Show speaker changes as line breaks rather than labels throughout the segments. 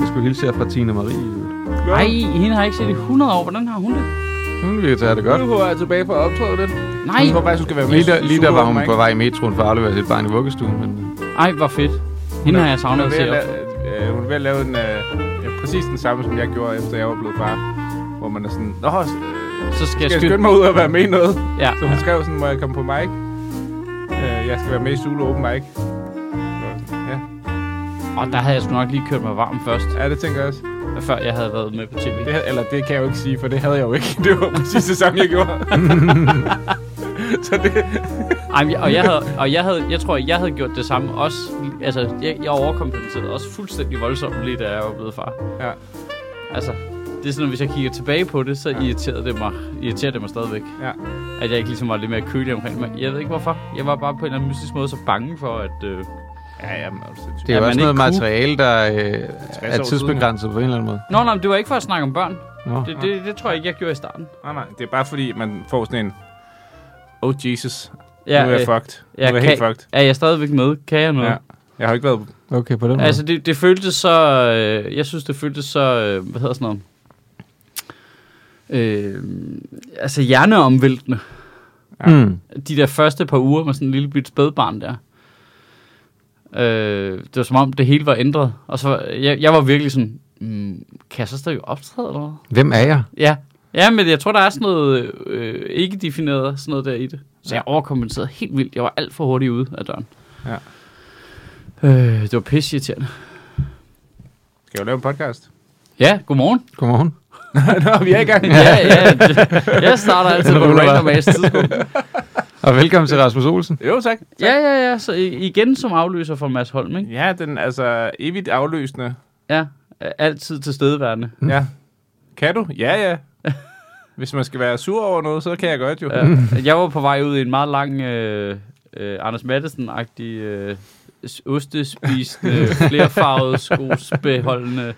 Jeg skulle hilse jer fra Tine Marie.
Nej, hende har jeg ikke set i 100 år. Hvordan har hun det?
Hun vil tage det godt.
Nu er jeg tilbage på optrædet.
Nej,
Jeg tror faktisk, du skal være med.
Lige der, lige der var hun på vej i metroen for at aflevere sit barn i vuggestuen. Men...
ej, hvor fedt. Hende har jeg
Hun
savnet
er
at se.
at,
op.
lave, øh, hun er ved at lave en, øh, præcis den samme, som jeg gjorde, efter jeg var blevet far. Hvor man er sådan, Nå,
Så skal
skal
jeg
jeg
skynde
mig ud og være med i noget?
Ja.
Så hun skrev sådan, må jeg komme på mic? Øh, jeg skal være med i Zulu Open Mic. Så, Ja,
Og der havde jeg sgu nok lige kørt mig varm først,
ja, det tænker jeg også.
før jeg havde været med på tv.
Det, eller det kan jeg jo ikke sige, for det havde jeg jo ikke. Det var præcis det samme, jeg gjorde. så det,
Ej, jeg- og jeg havde, og jeg havde, jeg tror, jeg havde gjort det samme også. Altså, jeg, jeg overkompenserede også fuldstændig voldsomt lige, da jeg var blevet far.
Ja.
Altså, det er sådan, at hvis jeg kigger tilbage på det, så irriterede det mig, irriterede det mig stadigvæk.
Ja.
At jeg ikke ligesom var lidt mere kølig omkring mig. Jeg ved ikke hvorfor. Jeg var bare på en eller anden mystisk måde så bange for, at... Øh,
ja, jamen, altså,
Det er jo også noget
kunne-
materiale, der øh, er tidsbegrænset på en eller anden måde.
Nå, nej, det var ikke for at snakke om børn.
Nå.
Det, det, det tror jeg ikke, jeg gjorde i starten.
Nej, nej, det er bare fordi, man får sådan en... Oh, Jesus.
Ja,
nu er jeg
øh,
fucked.
ja,
nu er jeg helt fucked.
er jeg stadigvæk med? Kan jeg noget?
Ja. Jeg har ikke været...
Okay, på den måde.
Altså, det, det føltes så... Øh, jeg synes, det føltes så... Øh, hvad hedder sådan noget? Øh, altså, hjerneomvæltende.
mm.
De der første par uger med sådan en lille bit spædbarn der. Øh, det var som om, det hele var ændret. Og så, jeg, jeg var virkelig sådan... Mm, kan jeg så stadig optræde, eller hvad?
Hvem er jeg?
Ja. Ja, men jeg tror, der er sådan noget øh, ikke defineret sådan noget der i det. Så jeg overkompenserede helt vildt. Jeg var alt for hurtigt ude af døren.
Ja.
Øh, det var pisse irriterende.
Skal jeg lave en podcast?
Ja, godmorgen.
Godmorgen.
Nå, vi er i gang.
ja, ja. Jeg starter altid på random ass tidspunkt.
Og velkommen til Rasmus Olsen.
Jo, tak. tak.
Ja, ja, ja. Så igen som afløser for Mads Holm, ikke?
Ja, den altså evigt afløsende.
Ja. Altid til stedeværende.
Ja. Kan du? Ja, ja. Hvis man skal være sur over noget, så kan jeg godt jo.
Ja. Jeg var på vej ud i en meget lang øh, øh, Anders Madsen-agtig øh, ostespisende, flerfarvet, skosbeholdende.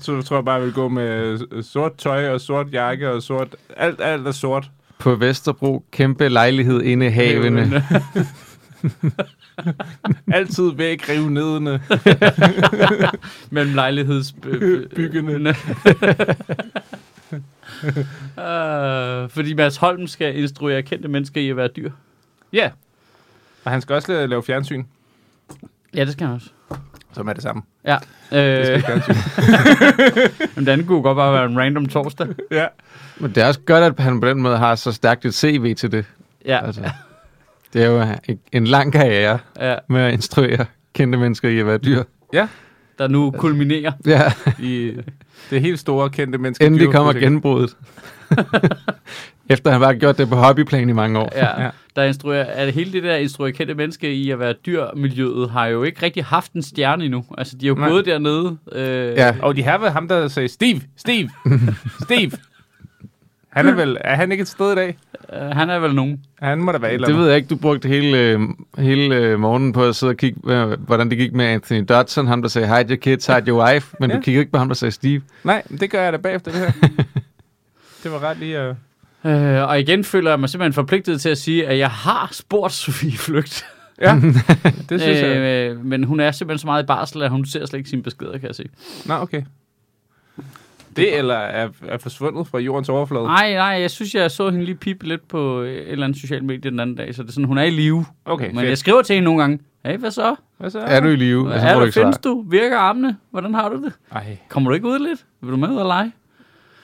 Så tror jeg bare, jeg vil gå med øh, sort tøj og sort jakke og sort... Alt, alt er sort.
På Vesterbro, kæmpe lejlighed inde i havene.
Altid væk rive nedende.
Mellem lejlighedsbyggene. uh, fordi Mads Holm skal instruere kendte mennesker i at være dyr.
Ja. Og han skal også la- lave fjernsyn,
Ja, det skal han også.
Som er det samme.
Ja.
Det skal
Øh,
fjernsyn.
men den kunne godt bare være en random torsdag.
ja.
Men det er også godt, at han på den måde har så stærkt et CV til det.
Ja,
Altså, det er jo en- lang karriere
ja.
med at instruere kendte mennesker i at være dyr.
Der nu kulminerer.
Ja,
I det helt store kendte menneske.
endelig kommer genbruddet. Efter han bare har gjort det på hobbyplan i mange år.
Ja,
Ja.
Der instruerer, at hele det der instruere kendte mennesker i at være dyrmiljøet har jo ikke rigtig haft en stjerne endnu. Altså, de har jo
Nej.
gået dernede. Øh,
Ja.
Og de har været ham, der sagde, Steve, Steve, Steve. Han er vel, er han ikke et sted i dag?
Øh, han er vel nogen.
Han må da være et eller
Det ved jeg ikke. Du brugte hele, øh, hele øh, morgenen på at sidde og kigge, øh, hvordan det gik med Anthony Dodson. Ham, der sagde, hide your kids, hide your wife. Men
Ja.
du kiggede ikke på ham, der sagde Steve.
Nej, men det gør jeg da bagefter det her. det var ret lige at...
Øh, og igen føler jeg mig simpelthen forpligtet til at sige, at jeg har spurgt Sofie Flygt.
Ja, det synes jeg.
Øh, men hun er simpelthen så meget i barsel, at hun ser slet ikke sine beskeder, kan jeg se.
Nå, okay. Det eller er, er forsvundet fra jordens overflade?
Nej, nej, jeg synes, jeg så hende lige pipe lidt på et eller andet socialt medie den anden dag, så det er sådan, hun er i live.
Okay,
Men
fedt.
jeg skriver til hende nogle gange, hey, hvad så?
Hvad så?
Er du i live?
Ja,
så
er
du
findes du? Virker armene? Hvordan har du det?
Ej,
Kommer du ikke ud lidt? Vil du med ud og lege?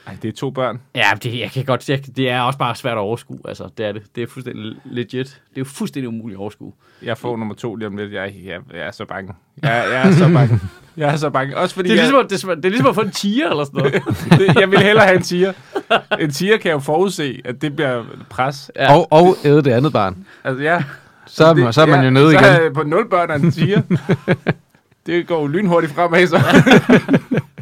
Ej, det er to børn.
Ja, det, jeg kan godt, jeg, det er også bare svært at overskue. Altså, det er det. Det er fuldstændig legit. Det er jo fuldstændig umuligt at overskue.
Jeg får nummer to lige om lidt. Jeg, jeg, jeg er så bange. Jeg, jeg er så bange. Jeg er så bange. Også fordi
Det er,
jeg,
ligesom, at- det, er, som- det er ligesom at få en tiger eller sådan noget.
det, jeg vil hellere have en tiger. En tiger kan jo forudse, at det bliver pres.
Ja.
Og, og æde det andet barn.
Altså, ja.
Så er, man, så er man jo nede
så
igen.
er jeg på nul børn af en tiger. det går jo lynhurtigt fremad, så.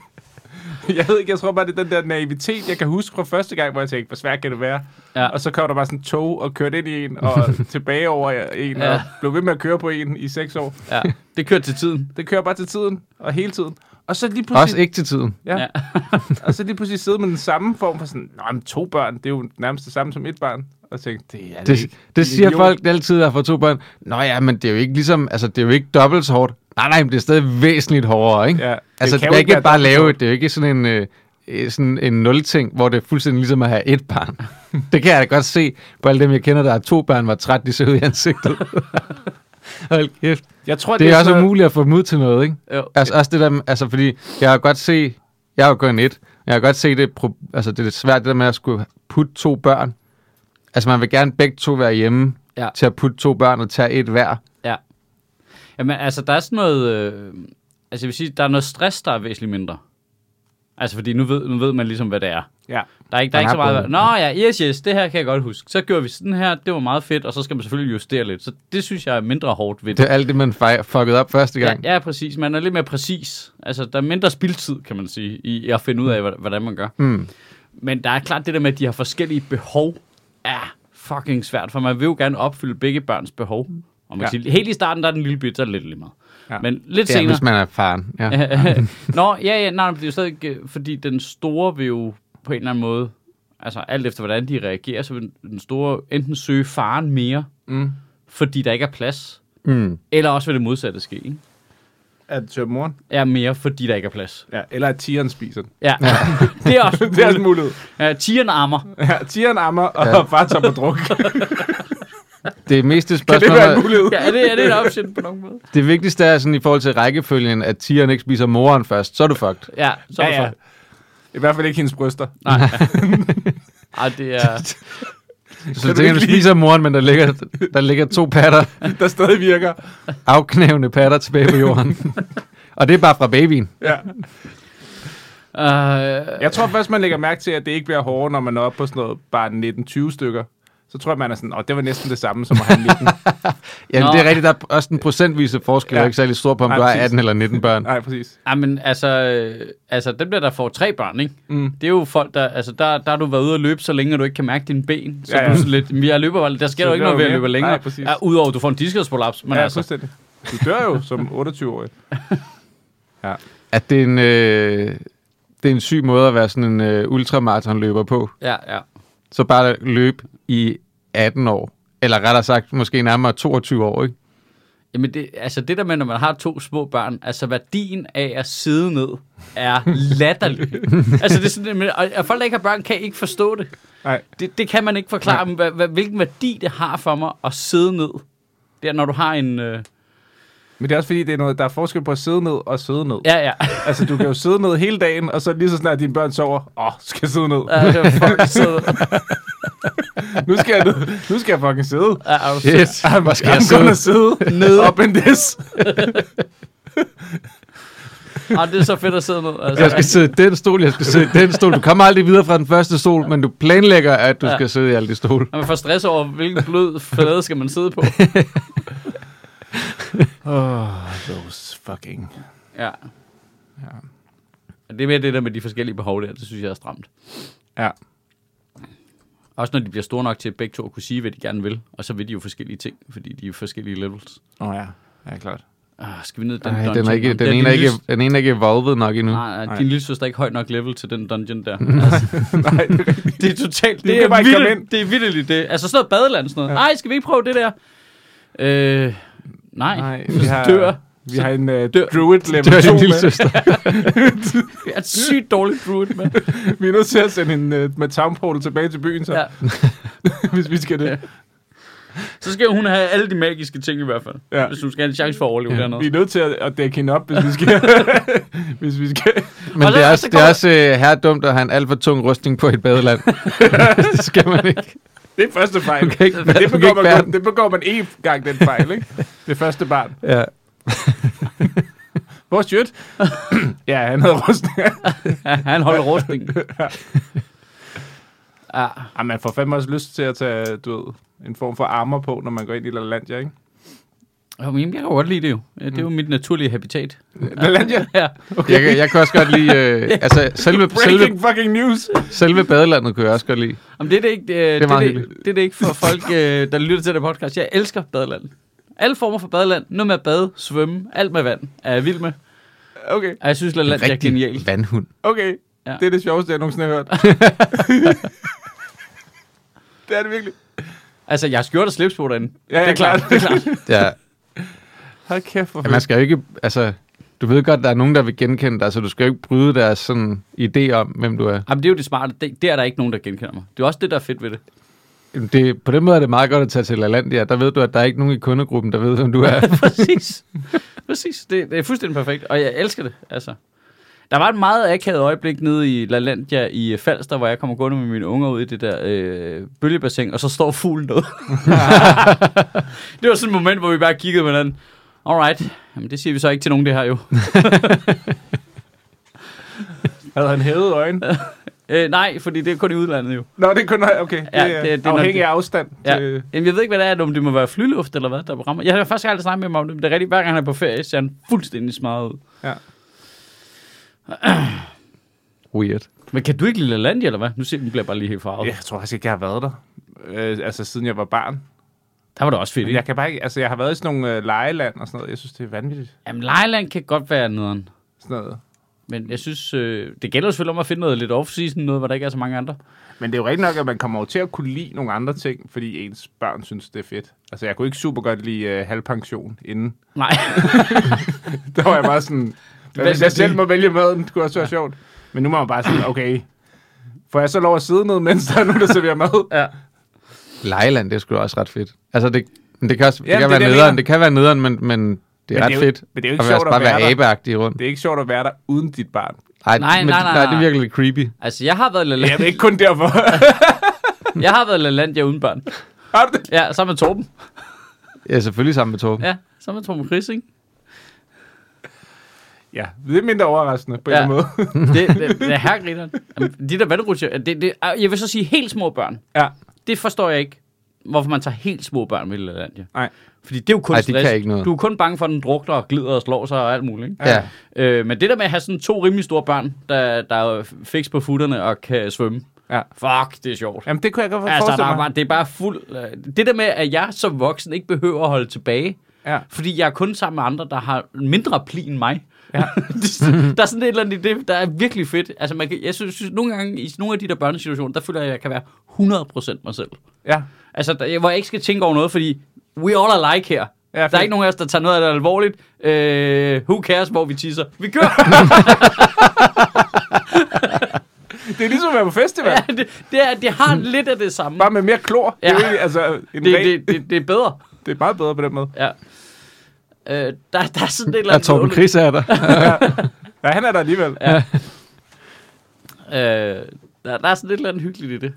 jeg ved ikke, jeg tror bare, det er den der naivitet, jeg kan huske fra første gang, hvor jeg tænkte, hvor svært kan det være?
Ja.
Og så kom der bare sådan tog og kørte ind i en, og tilbage over en,
Ja.
og blev ved med at køre på en i seks år.
Ja, det kører til tiden.
Det kører bare til tiden, og hele tiden. Og så lige
Også
pludselig,
ikke til tiden.
ja.
Ja.
og så lige pludselig sidde med den samme form for sådan, Nå, men to børn, det er jo nærmest det samme som et barn. Og tænke, det er
Det,
ikke.
det siger
idiot.
folk altid, der har fået to børn. Nå ja, men det er jo ikke ligesom, altså det er jo ikke dobbelt så hårdt. Nej, nej, men det er stadig væsentligt hårdere, ikke?
Ja,
altså,
kan
det
jo
er ikke
være
bare
så
lave, det er ikke sådan en, øh, øh, sådan en nul-ting, hvor det er fuldstændig ligesom at have et barn. det kan jeg da godt se på alle dem, jeg kender, der har to børn, hvor træt de ser ud i ansigtet. Hold kæft.
Jeg tror,
Det er også
sådan noget-
umuligt at få dem ud til noget, ikke?
Jo.
Altså også det der, altså fordi jeg har godt se, jeg har jo kun et, jeg har godt se det, altså det er svært det der med at skulle putte to børn. Altså man vil gerne begge to være hjemme
Ja.
til at putte to børn og tage et hver.
Ja. Jamen, altså, der er sådan noget... Øh, altså, jeg vil sige, der er noget stress, der er væsentligt mindre. Altså, fordi nu ved, nu ved man ligesom, hvad det er.
Ja.
Der er ikke, der er ikke så meget... Nå ja, yes, yes, det her kan jeg godt huske. Så gjorde vi sådan her, det var meget fedt, og så skal man selvfølgelig justere lidt. Så det synes jeg er mindre hårdt ved
Det er alt det, man fuckede op første
Ja,
gang.
ja, præcis. Man er lidt mere præcis. Altså, der er mindre spildtid, kan man sige, i at finde ud af, hvordan man gør.
Mm.
Men der er klart det der med, at de har forskellige behov, er fucking svært, for man vil jo gerne opfylde begge børns behov. Og man
Ja.
kan sige, helt i starten, der er den lille bit, så er det lidt lige meget.
Ja.
Men lidt
Ja,
senere...
hvis man er faren. Ja.
Nå, ja, ja, nej, men det er jo stadig, øh, fordi den store vil jo på en eller anden måde, altså alt efter hvordan de reagerer, så vil den- store enten søge faren mere,
Mm.
fordi der ikke er plads,
Mm.
eller også vil det modsatte ske, ikke?
At tømme moren.
Er mere, fordi der ikke er plads.
Ja, eller at tigeren spiser den.
Ja, det er også
det er også en mulighed.
Ja, tigeren armer.
Ja, tigeren ammer, og
Ja.
ja. far tager på druk.
Det meste
kan
spørgsmål,
det være en
er-
mulighed?
Ja, er det, er det en option på nogen måde?
det vigtigste er sådan i forhold til rækkefølgen, at tigeren ikke spiser moren først. Så er du fucked.
Ja, så er
Ja,
ja,
ja. I hvert fald ikke hendes bryster.
Nej. Ej, det er...
Så
du
du tænker, du spiser moren, men der ligger, der ligger to patter,
Der stadig virker.
afknævende patter tilbage på jorden. og det er bare fra babyen.
Ja.
Uh,
Jeg tror først, man lægger mærke til, at det ikke bliver hårdere, når man er oppe på sådan noget bare 19-20 stykker. Så tror jeg, man er sådan, åh, det var næsten det samme som at have 19.
Jamen,
Nå.
det er rigtigt. Der er også den procentvise forskel, ja.
Ja.
er ikke særlig stor på, om
Nej,
du har
præcis.
18 eller 19 børn.
Nej, præcis.
Ej, men altså, øh, altså, dem der, der får tre børn, ikke?
Mm.
Det er jo folk, der, altså, der, der har du været ude at løbe, så længe at du ikke kan mærke dine ben. Så
Ja,
ja,
ja.
ja. du er lidt, "Men jeg løber, der sker
Så
jo ikke noget ved
du
at løbe længere.
Nej, præcis.
ja, Udover at du får en diskusprolaps. Men
ja,
altså,
fuldstændig. Du dør jo som 28-årig.
At det er en, øh, det er en syg måde at være sådan en øh, ultramaratonløber på.
ja, ja.
Så bare løb i 18 år. Eller rettere sagt, måske nærmere 22 år, ikke?
Jamen, det, altså det der med, når man har to små børn, altså værdien af at sidde ned, er latterlig. altså det er sådan, men, og, og folk, der ikke har børn, kan ikke forstå det.
Nej.
Det, det kan man ikke forklare dem, hvad, hvad, hvilken værdi det har for mig at sidde ned. Det er, når du har en... Øh,
Men det er også fordi, det er noget, der er forskel på at sidde ned og sidde ned.
ja, ja.
Altså, du kan jo sidde ned hele dagen, og så lige så snart dine børn sover, åh, oh, skal jeg sidde ned.
ja det var fucking sidde.
Nu skal jeg, ned. nu skal jeg fucking sidde.
Ja, er du
Yes. Hvor skal jeg
I'm gonna
sidde?
sidde
Ned.
up in this.
Ah, det er så fedt at sidde ned. Altså,
Jeg skal sidde i den stol, jeg skal sidde i den stol. Du kommer aldrig videre fra den første stol, men du planlægger, at du
Ja.
skal sidde i alle de stole.
Og man får stress over, hvilken blød flade skal man sidde på.
Oh, those fucking...
Ja.
Ja.
Og det er mere det der med de forskellige behov der, det synes jeg er stramt.
Ja.
Også når de bliver store nok til at begge to kunne sige, hvad de gerne vil. Og så vil de jo forskellige ting, fordi de er jo forskellige levels.
Åh oh, ja, ja, klart.
Ah, skal vi ned i den
Ej,
dungeon?
den er, ikke, den,
det
ene er ikke, den ene er ikke evolved nok endnu.
Nej, nej, din lille søster er ikke højt nok level til den dungeon der. Altså,
Nej, det er
det er totalt,
De
det er, vildt, det er vildt det. Altså sådan noget badeland, sådan noget.
Ja.
Nej, skal vi ikke prøve det der? Øh, nej,
Nej, vi har,
dør.
vi har en uh,
dør-
druid
Det
level
er
2
din lille
med.
søster.
Jeg er et sygt dårligt druid med.
Vi er nødt til at sende en uh, med townportal tilbage til byen, så,
Ja.
hvis vi skal det.
Ja. Så skal hun have alle de magiske ting i hvert fald.
Ja.
Hvis hun skal have en chance for at overleve ja. Dernede.
Vi er nødt til at, at dække hende op, hvis vi skal. hvis vi skal.
Men
Og
det er
så
også, det er også øh, her dumt at have en alt for tung rustning på et badeland. det skal man ikke.
Det er første fejl.
Du kan ikke,
det begår,
ikke
man kun, det begår man én gang, den fejl, ikke? Det første barn.
Ja.
Hvor er Sjøt? ja, han havde rustning.
Ja, han holder rustning. ja.
Ej, man får fandme også lyst til at tage, du ved, en form for armor på, når man går ind i LaLandia, ikke?
Jo, men jeg kan godt lide det jo. Det er jo mit naturlige habitat.
LaLandia?
Ja.
Okay. Jeg, kan- jeg kan også godt lide... Øh, altså, selve, selve,
Breaking fucking news!
selve badelandet kunne jeg også godt lide.
Jamen, det er det ikke, det, det,
er
det,
meget
det, det, er det ikke for folk, øh, der lytter til det podcast. Jeg elsker badeland. Alle former for badeland. Noget med at bade, svømme, alt med vand er jeg vild med.
Okay,
Og jeg synes, LaLandia er
Rigtig
genial.
vandhund.
okay.
Ja.
Ja. Det er det sjoveste, jeg nogensinde har hørt. det er det virkelig.
Altså, jeg har skjort og slips på derinde.
Ja,
det er klart. Det er klart.
Ja,
Hold kæft, hvor
ja, man skal jo ikke, altså, du ved godt, der er nogen, der vil genkende dig, så du skal jo ikke bryde deres sådan idé om, hvem du er.
Jamen, det er jo det smarte. Det, det er der ikke nogen, der genkender mig. Det er også det, der er fedt ved det.
Jamen, Det, på den måde er det meget godt at tage til LaLandia. Der ved du, at der er ikke nogen i kundegruppen, der ved, hvem du er.
Præcis. Præcis. Det, det er fuldstændig perfekt, og jeg elsker det. Altså. Der var et meget akavet øjeblik nede i LaLandia i Falster, hvor jeg kommer gående med mine unger ud i det der øh, bølgebassin, og så står fuglen derude. det var sådan et moment, hvor vi bare kiggede på hinanden. Alright, Jamen, det siger vi så ikke til nogen, det her jo.
Havde han hævet øjne?
Øh, nej, fordi det er kun i udlandet jo.
Nå, det er kun... Okay,
Ja,
det,
det-
er
det
afhængig
det.
af afstand.
Ja.
Til,
Jamen, jeg ved ikke, hvad det er, om det må være flyluft eller hvad, der rammer. Jeg har faktisk aldrig snakket med ham om det, men det er rigtigt, hver gang han er på ferie, ser han fuldstændig smadret ud.
ja.
Weird.
Men kan du ikke lide LaLandia, eller hvad? Nu siger nu bliver bare lige helt farvet.
Jeg tror faktisk ikke, jeg har været der. Øh, altså, siden jeg var barn.
Der var det også fedt, ikke?
jeg kan bare ikke... Altså, jeg har været i sådan nogle øh, lejeland og sådan noget. Jeg synes, det er vanvittigt.
Jamen, Lejland kan godt være nederen.
Sådan noget.
Men jeg synes, øh, det gælder selvfølgelig om at finde noget lidt off-season, noget, hvor der ikke er så mange andre.
Men det er jo rigtigt nok, at man kommer over til at kunne lide nogle andre ting, fordi ens børn synes, det er fedt. Altså, jeg kunne ikke super godt lide øh, halvpension inden.
Nej,
Der var jeg bare sådan...
Hvad-
Hvis jeg selv må vælge maden, det kunne også være sjovt. Men nu må man bare sige, okay, får jeg så lov at sidde ned, mens der er nogen, der serverer mad?
ja.
Lejland, det er sgu også ret fedt. Altså, det, men det kan også det
Jamen,
kan
det
være
det,
nederen, det kan være nederen, men, men det er
Men
ret
det er jo-
fedt.
men det er jo ikke
at være,
sjovt at
bare
være
være
der.
rundt.
Det er ikke sjovt at være der uden dit barn.
Ej,
Nej,
men,
nej, nej,
nej, det er virkelig lidt creepy.
Altså, jeg har været
Ja,
LaLandia,
det er ikke kun derfor.
jeg har været LaLandia uden børn.
Har du det?
Ja, sammen med Torben.
Ja, selvfølgelig sammen med Torben.
Ja, sammen med Torben Chris, ikke?
Ja, det er mindre overraskende på en
Ja.
anden måde.
Det, det, det er herregrineren. Jamen, De der vandrutscher, det, det, jeg vil så sige helt små børn.
Ja.
Det forstår jeg ikke, hvorfor man tager helt små børn med i LaLandia.
Nej.
Fordi det er jo kun
Ej,
stress.
kan ikke noget.
Du er kun bange for, at den drukner og glider og slår sig og alt muligt. Ikke?
Ja.
Øh, men det der med at have sådan to rimelig store børn, der, der er fix på futterne og kan svømme.
Ja.
Fuck, det er sjovt.
Jamen, det kunne jeg godt
Altså, der
forestille
er
mig.
bare, det er bare fuld... øh, Det der med, at jeg som voksen ikke behøver at holde tilbage,
Ja.
fordi jeg er kun sammen med andre, der har mindre pli end mig.
Ja.
Der er sådan et eller andet i det, der er virkelig fedt. Altså, man kan, jeg synes, synes, nogle gange i nogle af de der børnesituationer, der føler jeg, at jeg kan være 100% mig selv.
Ja.
Altså, der, hvor jeg ikke skal tænke over noget, fordi we all are like her.
Ja,
Der er ikke nogen af os, der tager noget af det alvorligt. Øh, who cares, hvor vi tisser? Vi kører!
Det er ligesom at være på festival.
ja, det, det, er, det har lidt af det samme.
Bare med mere klor. Ja. Det, er, altså, en
Det,
det,
det, det, det er bedre.
Det er meget bedre på den måde.
Ja. Øh, der, der er sådan et eller
Ja,
andet...
Torben Chris er der.
Ja, han er der alligevel.
Ja. Øh, der, der er sådan et eller andet hyggeligt i det.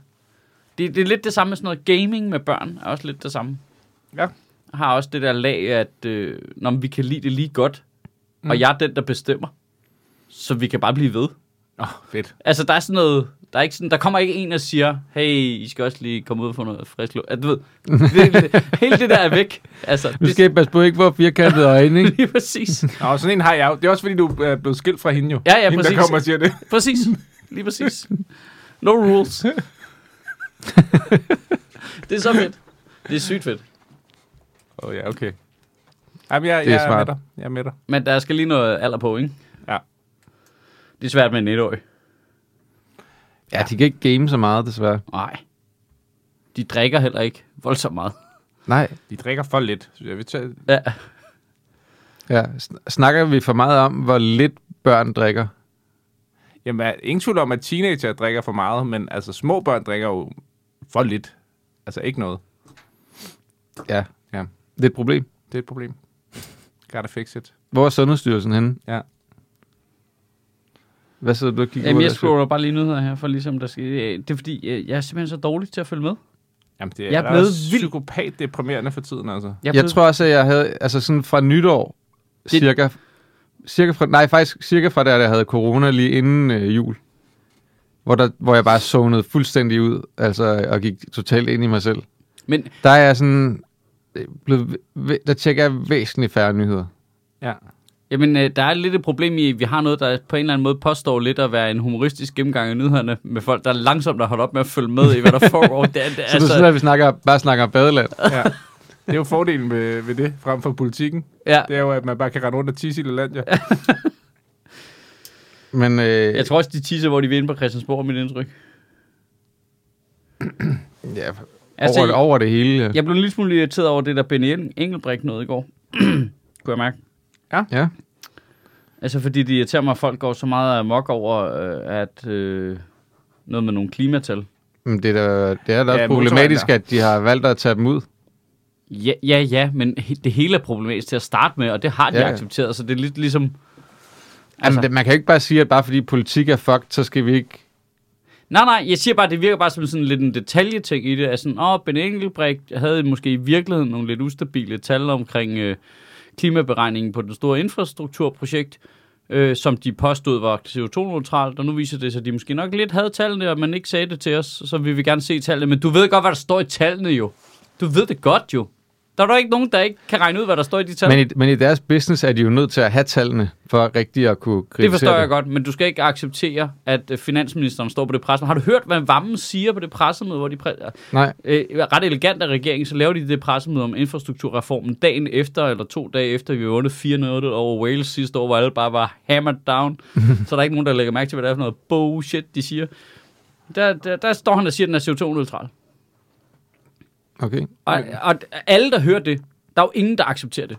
det. Det er lidt det samme med sådan noget gaming med børn. er også lidt det samme.
Ja.
Har også det der lag, at øh, når vi kan lide det lige godt, mm. og jeg er den, der bestemmer, så vi kan bare blive ved.
Åh, oh, fedt.
Altså, der er sådan noget... Der, er ikke sådan, der kommer ikke en og siger, hey, I skal også lige komme ud og få noget frisk luft. At, du ved, det, hele det der er væk. Altså,
Du skal passe på ikke få firkantede øjne, ikke?
Lige præcis.
Nå, sådan en har jeg. Det er også fordi, du er blevet skilt fra hende jo.
Ja, ja,
hende,
præcis.
der kommer og siger det.
Præcis. Lige præcis. No rules. det er så fedt. Det er sygt fedt.
Åh oh, ja, okay. Jamen, jeg,
Det er
jeg er, med dig. Jeg er med dig.
Men der skal lige noget alder på, ikke?
Ja.
Det er svært med en etårig.
Ja, de kan ikke game så meget, desværre.
Nej. De drikker heller ikke voldsomt meget.
Nej.
De drikker for lidt. Så jeg vil tage...
Ja.
Ja. Sn- Snakker vi for meget om, hvor lidt børn drikker?
Jamen, er ingen tvivl om, at teenager drikker for meget, men altså små børn drikker jo for lidt. Altså ikke noget.
Ja.
Ja.
Det er et problem.
Det er et problem. Gotta fix it.
Hvor er Sundhedsstyrelsen henne?
Ja.
Hvad sidder du og kigger
Jamen, jeg scroller bare lige nyheder her, for ligesom der skal... Det er fordi, jeg er simpelthen så dårlig til at følge med.
Jamen, det er,
Jeg er blevet
også
vild-
psykopat deprimerende for tiden, altså.
Jeg,
Jeg tror også, at jeg havde, altså sådan fra nytår,
Det-
cirka, cirka fra, nej faktisk cirka fra der, jeg havde corona lige inden øh, jul, hvor, der, hvor jeg bare zonede fuldstændig ud, altså og gik totalt ind i mig selv.
Men
Der er jeg sådan, øh, blevet, der tjekker jeg væsentligt færre nyheder.
Ja.
Jamen, øh, der er lidt et problem i, at vi har noget, der på en eller anden måde påstår lidt at være en humoristisk gennemgang af nyhederne med folk, der er langsomt har holdt op med at følge med i, hvad der foregår. Det, er- det, er
Så altså, det er sådan, at vi snakker, bare snakker om badeland.
ja. Det er jo fordelen ved, ved det, frem for politikken.
ja,
Det er jo, at man bare kan rende rundt og tisse i det land, ja.
Men øh,
Jeg tror også, de tisser, hvor de vil ind på Christiansborg, er mit indtryk.
ja,
Altså,
over, over det hele. Ja.
Jeg blev en lille smule irriteret over det der Benny Eng- Engelbrecht noget i går. Kunne jeg mærke.
Ja.
Altså, fordi det irriterer mig, at folk går så meget amok over, øh, at øh, noget med nogle klimatal.
Men det er da, det er da
Ja,
også problematisk, at de har valgt at tage dem ud.
Ja, ja, ja, men det hele er problematisk til at starte med, og det har de
Ja,
ja.
ja.
accepteret, så det er lidt ligesom...
Altså,
Altså,
det, man kan jo ikke bare sige, at bare fordi politik er fucked, så skal vi ikke...
nej, nej, jeg siger bare, at det virker bare som sådan lidt en detaljeting i det. Altså, åh, Ben Engelbrecht havde måske i virkeligheden nogle lidt ustabile tal omkring øh, klimaberegningen på det store infrastrukturprojekt, øh, som de påstod var CO2-neutralt, og nu viser det sig, at de måske nok lidt havde tallene, og man ikke sagde det til os, så vi vil gerne se tallene. Men du ved godt, hvad der står i tallene jo. Du ved det godt jo. Der er der ikke nogen, der ikke kan regne ud, hvad der står i de tal.
Men i, men i deres business er de jo nødt til at have tallene, for rigtig at kunne kritisere
Det forstår jeg godt, men du skal ikke acceptere, at øh, finansministeren står på det pressemøde. Har du hørt, hvad Vammen siger på det pressemøde, hvor de præ-
Nej,
øh, ret elegant af regeringen, så laver de det pressemøde om infrastrukturreformen dagen efter, eller to dage efter, vi vundet 4-0 over Wales sidste år, hvor alle bare var hammered down. så er der ikke nogen, der lægger mærke til, hvad det er for noget bullshit, de siger. Der, der, der står han og siger, at den er CO2-neutral.
Okay.
Og, og alle, der hører det, der er jo ingen, der accepterer det.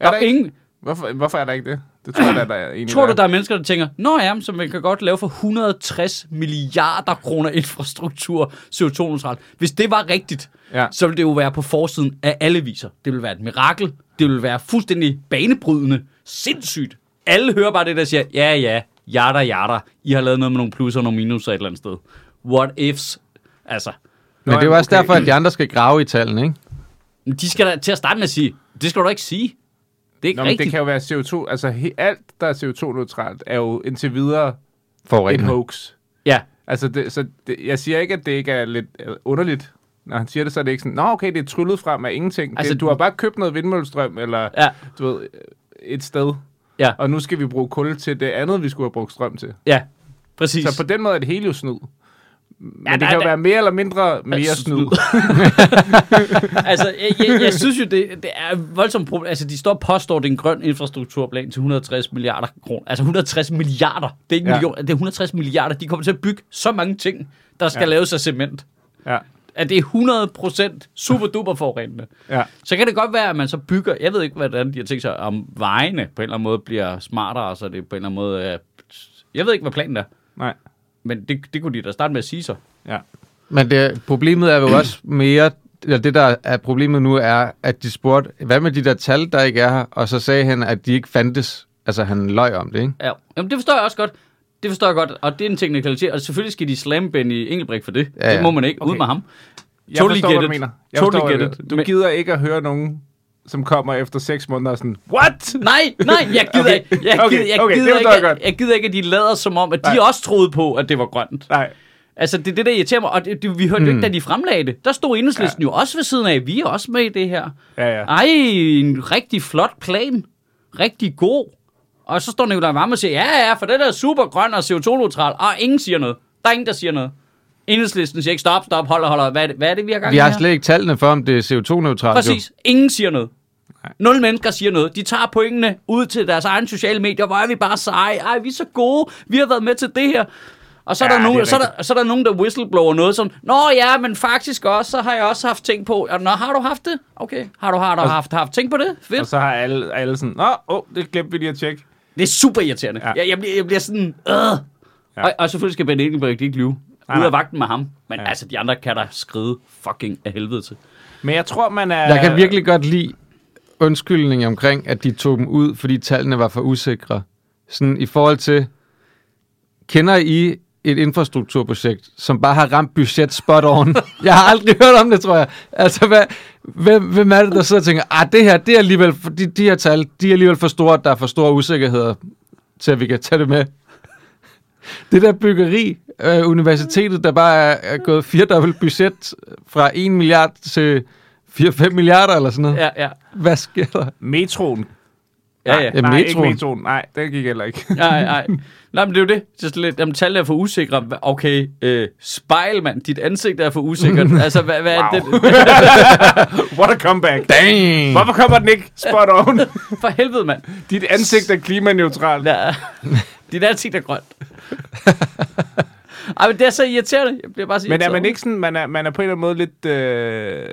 Der
Er
er
der ikke?
ingen,
Hvorfor, hvorfor er der ikke det? Det tror jeg, da, der er egentlig
Tror du,
der
der er mennesker, der tænker, Nå ja, så man kan godt lave for 160 milliarder kroner infrastruktur CO2-neutralt. Hvis det var rigtigt,
Ja.
så ville det jo være på forsiden af alle viser. Det ville være et mirakel. Det ville være fuldstændig banebrydende. Sindssygt. Alle hører bare det, der siger, ja ja, jada jada. I har lavet noget med nogle plusser og nogle minuser et eller andet sted. What ifs? Altså,
Men det er jo også
okay.
derfor, at de andre skal grave i tallene, ikke?
de skal da til at starte med at sige, det skal du da ikke sige. Det er ikke
Nå, men
rigtigt.
det kan jo være CO2. Altså, he, alt, der er CO2-neutralt, er jo indtil videre en
Forurening.
hoax.
Ja,
Altså, det, så det, jeg siger ikke, at det ikke er lidt øh, underligt. Når han siger det, så er det ikke sådan, Nå, okay, det er tryllet frem af ingenting. Altså, det, du har bare købt noget vindmøllestrøm, eller
ja,
du ved, et sted.
Ja.
Og nu skal vi bruge kul til det andet, vi skulle have brugt strøm til.
ja. Præcis.
Så på den måde er det hele jo snyd. Men
Ja,
det
der-
kan jo
der-
være mere eller mindre mere
Ja,
snyd.
altså, jeg, jeg, jeg synes jo, det, det er voldsomt problem. Altså, de står og påstår, det er en grøn infrastrukturplan til 160 milliarder kroner. Altså, 160 milliarder. Det er ikke
Ja.
millioner, det er 160 milliarder. De kommer til at bygge så mange ting, der skal
Ja.
laves af cement.
Ja,
At det er 100 procent super duper forurenende.
ja.
Så kan det godt være, at man så bygger, jeg ved ikke, hvordan de har tænkt sig, om vejene på en eller anden måde bliver smartere, så det på en eller anden måde jeg ved ikke, hvad planen er.
Nej.
Men det, det kunne de da starte med at sige så.
Ja.
Men det, problemet er jo også mere, eller det der er problemet nu er, at de spurgte, hvad med de der tal, der ikke er her? Og så sagde han, at de ikke fandtes. Altså han løj om det, ikke?
Ja, Jamen, det forstår jeg også godt. Det forstår jeg godt, og det er en teknikalitet, og selvfølgelig skal de slamme Benny Engelbrecht for det.
Ja,
Ja. Det må man ikke, okay. Ud med ham.
Jeg
Totally
forstår,
get
hvad du
it.
mener. Jeg
Totally
forstår,
get
hvad
it.
du- gider ikke at høre nogen, som kommer efter seks måneder og sådan, what?
Nej, nej, jeg gider
Okay.
ikke. Jeg
Okay,
gider, jeg,
okay,
gider
jeg
ikke,
godt.
jeg gider ikke, at de lader som om, at de
Nej.
også troede på, at det var grønt.
Nej.
Altså, det er det, der irriterer mig, og det, det, vi hørte mm.
Mm.
ikke, da de fremlagde det. Der stod enhedslisten ja. jo også ved siden af, vi er også med i det her.
Ja, ja.
Ej, en rigtig flot plan. Rigtig god. Og så står Nicolai Vammen og siger, ja, ja, for det der er super grøn og CO2-neutral. Og ingen siger noget. Der er ingen, der siger noget. Enhedslisten siger ikke, stop, stop, hold, hold, hvad er det, hvad er det vi har gang
Vi
i
har
her?
slet ikke tallene for, om det er CO2-neutralt.
Præcis. Ingen siger noget.
Nej.
Nul mennesker siger noget. De tager pointene ud til deres egne sociale medier. Hvor er vi bare seje. Ej, vi er så gode. Vi har været med til det her. Og så er,
Ja,
der,
det er
nogen, så, er der, så er der nogen, der whistleblower noget som, Nå ja, men faktisk også, så har jeg også haft ting på. Nå, har du haft det? Okay. Har du, har du haft, haft ting på det? Fedt.
Og så har alle, alle sådan, nå, oh, det glemte vi lige at tjekke.
Det er super irriterende.
Ja.
Jeg, jeg, bliver, jeg bliver sådan... Øh.
Ja.
Og, og selvfølgelig skal Ben Engelbrecht ikke lyve. Ud af vagten med ham. Men
Ja.
ja. altså, de andre kan der skride fucking af helvede til.
Men jeg tror, man er...
Jeg kan virkelig godt lide undskyldning omkring, at de tog dem ud, fordi tallene var for usikre. Sådan i forhold til, kender I et infrastrukturprojekt, som bare har ramt budget spot on? Jeg har aldrig hørt om det, tror jeg. Altså, hvad, hvem, hvem er det, der sidder og tænker, ah, det her, det er alligevel, de, de her tal, de er alligevel for store, at der er for store usikkerheder til, at vi kan tage det med. Det der byggeri, øh, universitetet, der bare er, er gået firedobbelt budget fra 1 milliard til 4-5 milliarder eller sådan noget.
Ja, ja.
Hvad sker der?
Metroen.
Ja, ja.
Ja,
Nej,
metroen.
ikke metroen. Nej, den gik heller ikke.
Nej, nej. Nej, men det er jo det. Det er sådan lidt, jamen, tallene er for usikre. Okay, øh, spejl, mand. Dit ansigt er for usikkert. altså, hvad, hvad er
Wow.
det?
What a comeback.
Dang!
Hvorfor kommer den ikke spot on?
For helvede, mand.
Dit ansigt er klimaneutralt.
Ja. Det er alting, der er grønt. Ej, men det er så irriterende. Jeg bliver bare så
Men er man ikke sådan, man er, man er på en eller anden måde lidt øh,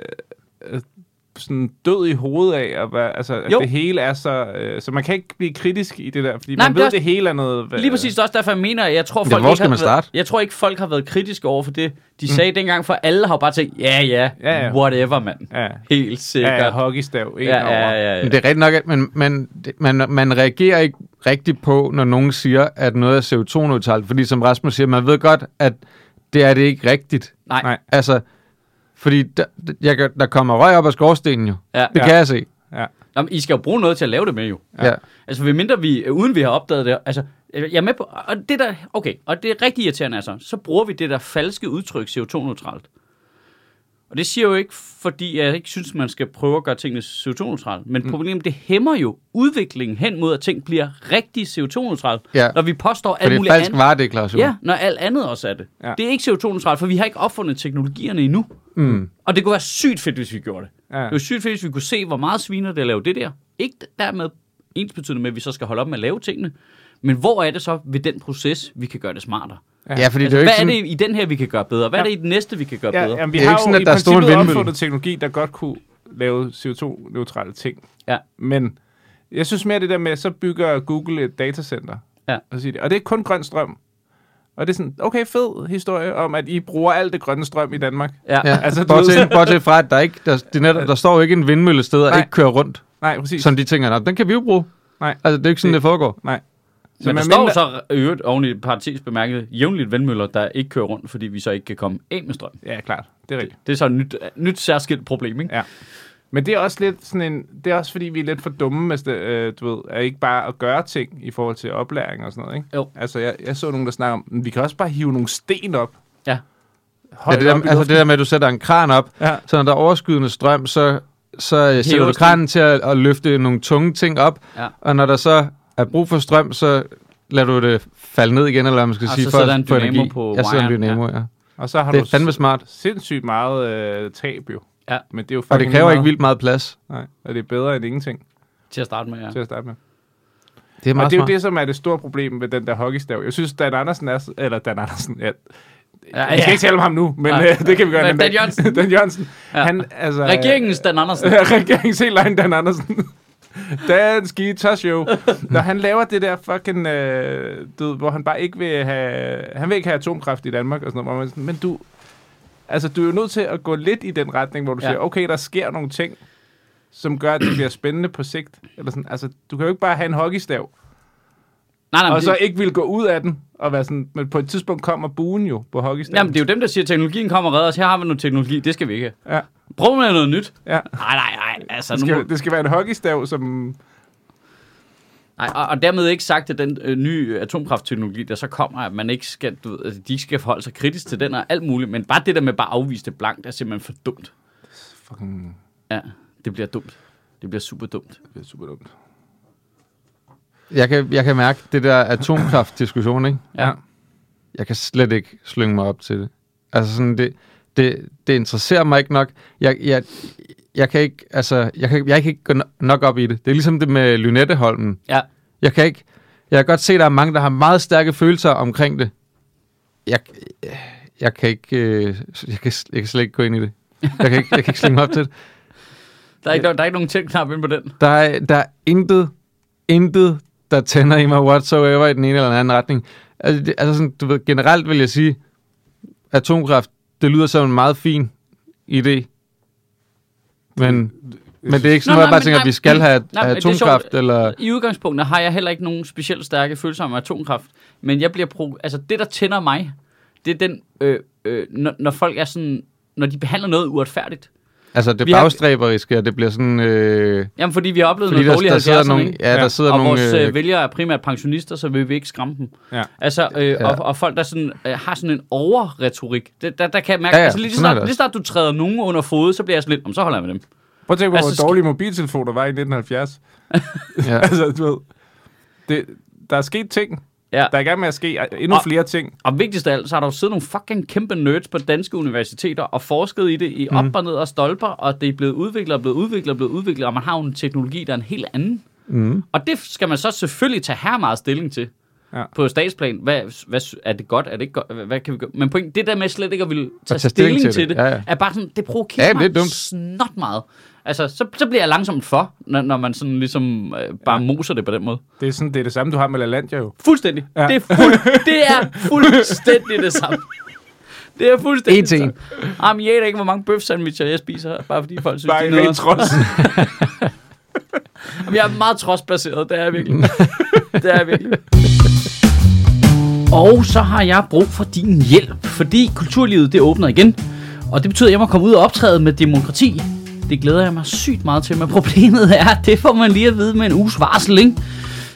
sådan død i hovedet af, at, være, altså, at
Jo.
det hele er så... Øh, så man kan ikke blive kritisk i det der, fordi
Nej,
man
men det
ved,
også-
det hele er noget...
Lige præcis, også derfor, jeg mener, at jeg tror,
Ja,
folk
hvor skal man
været,
starte?
jeg tror ikke, folk har været kritiske over for det, de sagde dengang, for alle har bare tænkt, ja, ja,
Ja, ja.
whatever, mand.
Ja,
Helt sikkert.
ja, ja hockeystav
ja,
over.
ja, ja, ja.
Men det er rigtigt nok, at man, man, man, man reagerer ikke rigtigt på, når nogen siger, at noget er CO2-neutralt. Fordi som Rasmus siger, man ved godt, at det er det ikke rigtigt.
Nej.
Nej.
Altså, fordi der, jeg, der kommer røg op af skorstenen jo.
Ja.
Det
Ja.
kan jeg se.
Ja.
Nå, men I skal jo bruge noget til at lave det med, jo.
Ja.
Altså, ved mindre vi, øh, uden vi har opdaget det, altså, jeg er med på, og det der, okay, og det er rigtig irriterende, altså, så bruger vi det der falske udtryk CO2-neutralt. Og det siger jo ikke, fordi jeg ikke synes, man skal prøve at gøre tingene CO2-neutralt, men mm. problemet, det hæmmer jo udviklingen hen mod, at ting bliver rigtig CO2-neutralt,
Ja.
når vi påstår alt
det er
muligt
falsk
andet.
varedeklaration.
Ja, når alt andet også er det.
Ja.
Ja. Det er ikke CO2-neutralt, for vi har ikke opfundet teknologierne endnu.
Mm.
Og det kunne være sygt fedt, hvis vi gjorde det.
Ja.
Det var sygt fedt, hvis vi kunne se, hvor meget sviner det at lave det der. Ikke dermed ens betydende med, at vi så skal holde op med at lave tingene. Men hvor er det så ved den proces, vi kan gøre det smartere?
Ja, fordi
Altså,
det er jo
hvad
ikke
er
sådan...
det i den her, vi kan gøre bedre? Hvad er
Ja.
det i den næste, vi kan gøre
Ja,
bedre?
jamen, vi
Det er
har
ikke sådan,
jo
at der står en
princippet
vindmølle.
opfundet teknologi, der godt kunne lave CO2-neutrale ting.
Ja.
Men jeg synes mere det der med, så bygger Google et datacenter.
Ja.
Og, siger det. og det er kun grøn strøm. Og det er sådan, okay, fed historie om, at I bruger alt det grønne strøm i Danmark.
Ja.
Ja,
Altså,
altså,
du
bortset,
ved-
bortset fra, at der, ikke, der, det netop, der står jo ikke en vindmølle sted og ikke kører rundt,
Nej, præcis.
som de tænker, "Nå, den kan vi jo bruge.
Nej.
Altså, det er ikke sådan,
Det-
det, det foregår.
Nej.
Men der
man
står
mindre-
så øvrigt oven i parentes bemærket jævnligt vandmøller, der ikke kører rundt, fordi vi så ikke kan komme af med strøm.
Ja, klart. Det er rigtigt.
Det er så et nyt, nyt særskilt problem, ikke?
Ja. Men det er også lidt sådan en, det er også fordi, vi er lidt for dumme, hvis det, øh, du ved, er ikke bare at gøre ting i forhold til oplæring og sådan noget, ikke?
Jo.
Altså, jeg, jeg så nogen, der snakker om, "Men vi kan også bare hive nogle sten op.
Ja.
Ja, det, der, altså det der med, at du sætter en kran op,
Ja.
så når der er overskydende strøm, så, så øh, sætter du kranen til at, at løfte nogle tunge ting op,
Ja.
og når der så er brug for strøm, så lader du det falde ned igen, eller hvad man skal
Og
sige, for at få
dynamo
energi.
på
Jeg sætter en dynamo, ja.
Og så har
Det er
du
fandme smart,
sindssygt meget øh, tab jo.
Ja.
Men det er jo
og det kræver
lige
ikke
meget.
vildt meget plads.
Nej, og det er bedre end ingenting
Til at starte med, ja.
til at starte med.
Det er
Og
meget
det er jo
smart.
det, som er det store problem ved den der hockeystav. Jeg synes, Dan Andersen er... Eller Dan Andersen, ja.
Ja,
Jeg skal ikke tale om ham nu, men
Nej.
øh, det kan vi gøre
Men
en
Dan. Jørgensen.
Dan Jørgensen.
Ja.
Han, altså,
Regeringens Dan Andersen.
Regeringens helt egen Dan Andersen. Dansk Guitar-show. Når han laver det der fucking... Øh, du, hvor han bare ikke vil have... Han vil ikke have atomkraft i Danmark og sådan noget. man sådan, Men du... Altså, du er jo nødt til at gå lidt i den retning, hvor du
Ja.
siger, okay, der sker nogle ting, som gør, at det bliver spændende på sigt. Eller sådan, altså, du kan jo ikke bare have en hockeystav,
Nej, nej,
og så
det,
ikke vil gå ud af den, og være sådan, men på et tidspunkt kommer buen jo på hockeystaven.
jamen, det er jo dem, der siger, at teknologien kommer og redder os. Her har vi noget teknologi, det skal vi ikke.
Ja,
Prøv med noget nyt.
ja.
Nej, nej, nej. Altså,
Det
nu må,
skal, det skal være en hockeystav, som...
nej og, og, dermed ikke sagt, at den øh, nye atomkraftteknologi, der så kommer, at man ikke skal, du ved, altså, de ikke skal forholde sig kritisk til den og alt muligt. Men bare det der med bare at afvise det blankt, er simpelthen for dumt.
Fucking...
Ja, det bliver dumt. Det bliver super dumt.
Det er super dumt.
Jeg kan, jeg kan mærke det der atomkraft-diskussion, ikke?
Ja.
Jeg kan slet ikke slynge mig op til det. Altså sådan, det, det, det interesserer mig ikke nok. Jeg, jeg, jeg kan ikke, altså, jeg kan, jeg kan ikke gå no- nok op i det. Det er ligesom det med Lynetteholmen.
Ja,
Jeg kan ikke, jeg kan godt se, at der er mange, der har meget stærke følelser omkring det. Jeg, jeg kan ikke, øh, jeg kan, jeg kan slet ikke gå ind i det. Jeg kan ikke, jeg kan ikke slænge mig op til det.
der er ikke, der, der er ikke nogen tændknap inde på den.
Der er, der er intet, intet, der tænder i mig whatsoever i den ene eller den anden retning. Altså, det, altså sådan, du ved, generelt vil jeg sige, atomkraft, det lyder som en meget fin idé. Men, men det er ikke sådan
Nå,
noget, jeg
nej,
bare
men
tænker,
nej,
at vi skal have
nej, er
atomkraft, eller...
I udgangspunktet har jeg heller ikke nogen specielt stærke følelser om atomkraft, men jeg bliver pro- altså det der tænder mig, det er den øh, øh, når, når folk er sådan når de behandler noget uretfærdigt.
Altså, det
Vi har-
bagstræberiske, og det bliver sådan... Øh,
Jamen fordi vi har oplevet
fordi
noget
der,
dårligt i
der sidder
70'erne,
nogle, ja, der sidder
og
nogle...
vores øh,
Øh,
vælgere er primært pensionister, så vil vi ikke skræmme dem.
Ja.
Altså, øh,
Ja.
og, og folk, der sådan, øh, har sådan en overretorik, det, der, der kan jeg mærke,
Ja, ja,
altså lige snart, lige snart du træder nogen under fod, så bliver jeg sådan lidt, "Om, så holder jeg med dem.
Prøv at tænke på,
Altså,
hvor dårlige mobiltelefoner var i 1970.
ja.
altså, du ved, det, der er sket ting.
Ja.
Der er i gang med at ske endnu
Og-
flere ting.
Og vigtigst af alt, så har der jo siddet nogle fucking kæmpe nerds på danske universiteter og forsket i det i op og ned og stolper, og det er blevet udviklet og blevet udviklet og blevet udviklet, og man har jo en teknologi, der er en helt anden.
Mm.
Og det skal man så selvfølgelig tage her meget stilling til.
Ja.
På statsplan, hvad, hvad, er det godt, er det ikke godt, hvad, kan vi gøre? Men point, det der med slet ikke at ville tage,
tage
stilling, til, til det,
Ja, ja.
er bare sådan, det provokerer
Ja, det er dumt.
snot meget. Altså, så, så bliver jeg langsomt for, når, når man sådan ligesom øh, bare ja. moser det på den måde.
Det er, sådan, det er det samme, du har med LaLandia jo.
Fuldstændig.
Ja.
Det, er fuld, det er fuldstændig det samme. Det er fuldstændig
En
det samme. Jamen, jeg ved ikke, hvor mange bøf sandwicher jeg spiser, bare fordi folk synes,
Bare
de
en
er noget.
trods.
Jamen, jeg er meget trodsbaseret, det er jeg virkelig. det er jeg virkelig. Og så har jeg brug for din hjælp, fordi kulturlivet det åbner igen. Og det betyder, at jeg må komme ud og optræde med demokrati. Det glæder jeg mig sygt meget til, men problemet er, at det får man lige at vide med en uges varsel, ikke?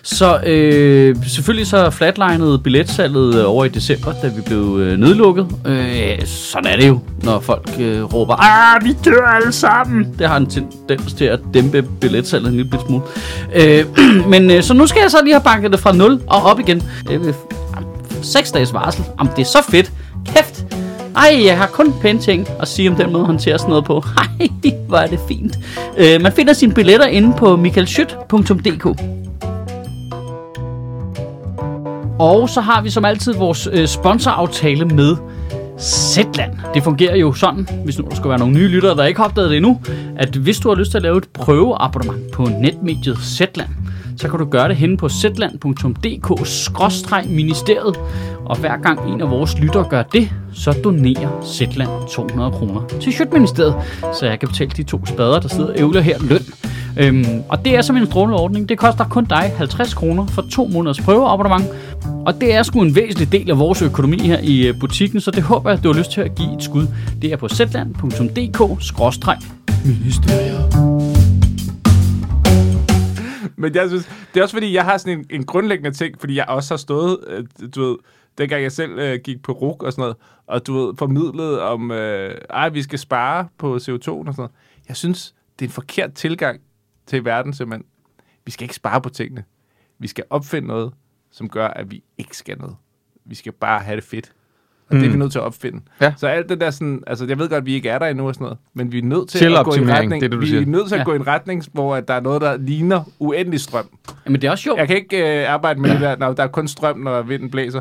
Så øh, selvfølgelig så flatlinede billetsalget øh, over i december, da vi blev øh, nedlukket. Øh, sådan er det jo, når folk øh, råber, ah, vi dør alle sammen. Det har en tendens til at dæmpe billetsalget en lille smule. Øh, men øh, så nu skal jeg så lige have banket det fra 0 og op igen. Øh, 6 dages varsel. Jamen, det er så fedt. Kæft. Ej, jeg har kun pæne ting at sige om den måde, han håndterer sådan noget på. Ej, hvor er det fint. Øh, man finder sine billetter inde på michaelschyt.dk. Og så har vi som altid vores øh, sponsoraftale med Zetland. Det fungerer jo sådan, hvis nu der skulle være nogle nye lyttere, der ikke har opdaget det endnu, at hvis du har lyst til at lave et prøveabonnement på netmediet Zetland, så kan du gøre det henne på zetland.dk-ministeriet. Og hver gang en af vores lyttere gør det, så donerer Zetland 200 kroner til Sjøtministeriet, så jeg kan betale de to spader, der sidder og ævler her løn. Øhm, og det er som en strålende ordning. Det koster kun dig 50 kroner for to måneders prøveabonnement. Og det er sgu en væsentlig del af vores økonomi her i øh, butikken, så det håber jeg, at du har lyst til at give et skud. Det er på zetland.dk-ministeriet.
Men jeg synes, det er også fordi, jeg har sådan en, en grundlæggende ting, fordi jeg også har stået, øh, du ved, dengang jeg selv øh, gik på RUG og sådan noget, og du ved, formidlet om, øh, ej, vi skal spare på CO2 og sådan noget. Jeg synes, det er en forkert tilgang til verden, simpelthen. Vi skal ikke spare på tingene. Vi skal opfinde noget, som gør, at vi ikke skal noget. Vi skal bare have det fedt. Og mm. det er vi nødt til at opfinde.
Ja.
Så alt det der sådan, altså jeg ved godt, at vi ikke er der endnu og sådan noget, men vi er nødt til
Chill
at gå i en retning,
det er det, du
vi
siger.
er nødt til at
Ja.
gå i en retning, hvor at der er noget, der ligner uendelig strøm.
Jamen det er også sjovt.
Jeg kan ikke øh, arbejde med det der, når der er kun strøm, når vinden blæser.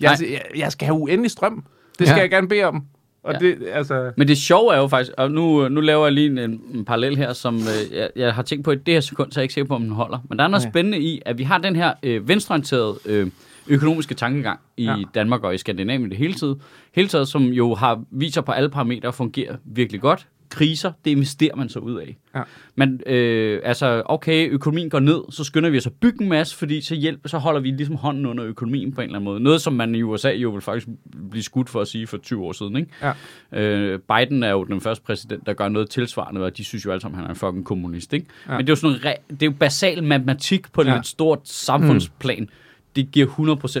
Jeg, jeg, jeg skal have uendelig strøm. Det skal
Ja.
jeg gerne bede om. Og
Ja.
det, altså...
Men det sjove er jo faktisk, og nu, nu laver jeg lige en, en parallel her, som øh, jeg, jeg har tænkt på i det her sekund, så jeg er ikke sikker på, om den holder. Men der er noget
Okay.
spændende i, at vi har den her øh, venstreorienterede øh, økonomiske tankegang i
Ja.
Danmark og i Skandinavien det hele, tid, hele taget, som jo har viser på alle parametre fungerer virkelig godt. Kriser, det investerer man så ud af.
Ja.
Men øh, altså, okay, økonomien går ned, så skynder vi os at bygge en masse, fordi så hjælp, så holder vi ligesom hånden under økonomien på en eller anden måde. Noget, som man i USA jo vil faktisk blive skudt for at sige for 20 år siden, ikke?
Ja.
Øh, Biden er jo den første præsident, der gør noget tilsvarende, og de synes jo alle sammen, at han er en fucking kommunist, ikke?
Ja.
Men det er jo sådan noget, det er jo basal matematik på
ja.
et stort samfundsplan. Mm. Det giver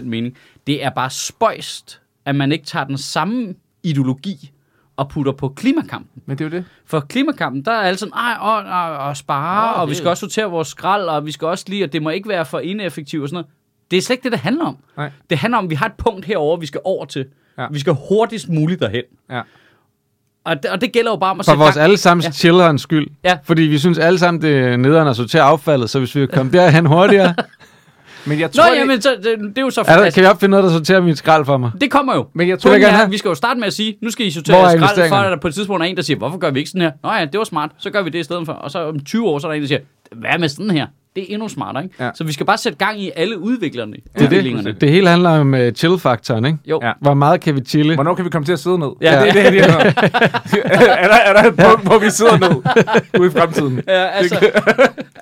100% mening. Det er bare spøjst, at man ikke tager den samme ideologi og putter på klimakampen.
Men det er jo det.
For klimakampen, der er alle sådan, ej, og, og, og spare,
Åh,
og vi skal også sortere vores skrald, og vi skal også lige, og det må ikke være for ineffektivt og sådan noget. Det er slet ikke det, det handler om.
Nej.
Det handler om, at vi har et punkt herover, vi skal over til.
Ja.
Vi skal hurtigst muligt derhen.
Ja.
Og det, og det gælder jo bare om at
For vores allesammens. Ja. chillerens skyld.
Ja.
Fordi vi synes alle sammen, det er nederen at sortere affaldet, så hvis vi kan komme derhen hurtigere,
Men jeg
Nå,
tror,
jamen, så, det, det er jo så
er der,
fantastisk.
kan vi opfinde noget, der sorterer mit skrald for mig?
Det kommer jo.
Men jeg tror,
jeg have.
vi skal jo starte med at sige, nu skal I sortere
er
skrald, for at der på et tidspunkt er en, der siger, hvorfor gør vi ikke sådan her? Nå ja, det var smart, så gør vi det i stedet for. Og så om 20 år, så er der en, der siger, hvad med sådan her? Det er endnu smartere, ikke?
Ja.
Så vi skal bare sætte gang i alle udviklerne.
Det er det. Det hele handler om uh, chill-faktoren, ikke?
Jo.
Ja.
Hvor meget kan vi chille?
Hvornår kan vi komme til at sidde ned?
Ja.
det er det, det er, er, der, er der et punkt, hvor vi sidder ned ude i fremtiden?
Ja, altså,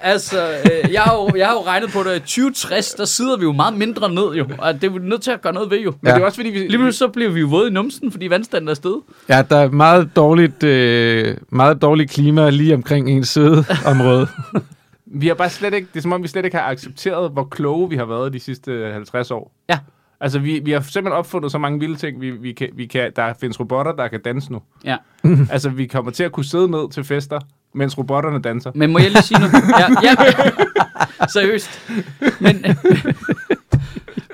altså øh, jeg, har jo, jeg har jo regnet på det, i 2060, der sidder vi jo meget mindre ned jo, og det er vi nødt til at gøre noget ved jo.
Men det er også fordi, vi...
Lige så bliver vi jo våde i numsen, fordi vandstanden er sted.
Ja, der er meget dårligt, øh, meget dårligt klima lige omkring ens sædeområde.
Vi har bare slet ikke, det er som om, vi slet ikke har accepteret, hvor kloge vi har været de sidste 50 år.
Ja.
Altså, vi, vi har simpelthen opfundet så mange vilde ting. Vi, vi kan, vi kan, der findes robotter, der kan danse nu.
Ja.
altså, vi kommer til at kunne sidde ned til fester, mens robotterne danser.
Men må jeg lige sige noget? Ja, ja. Seriøst. Men,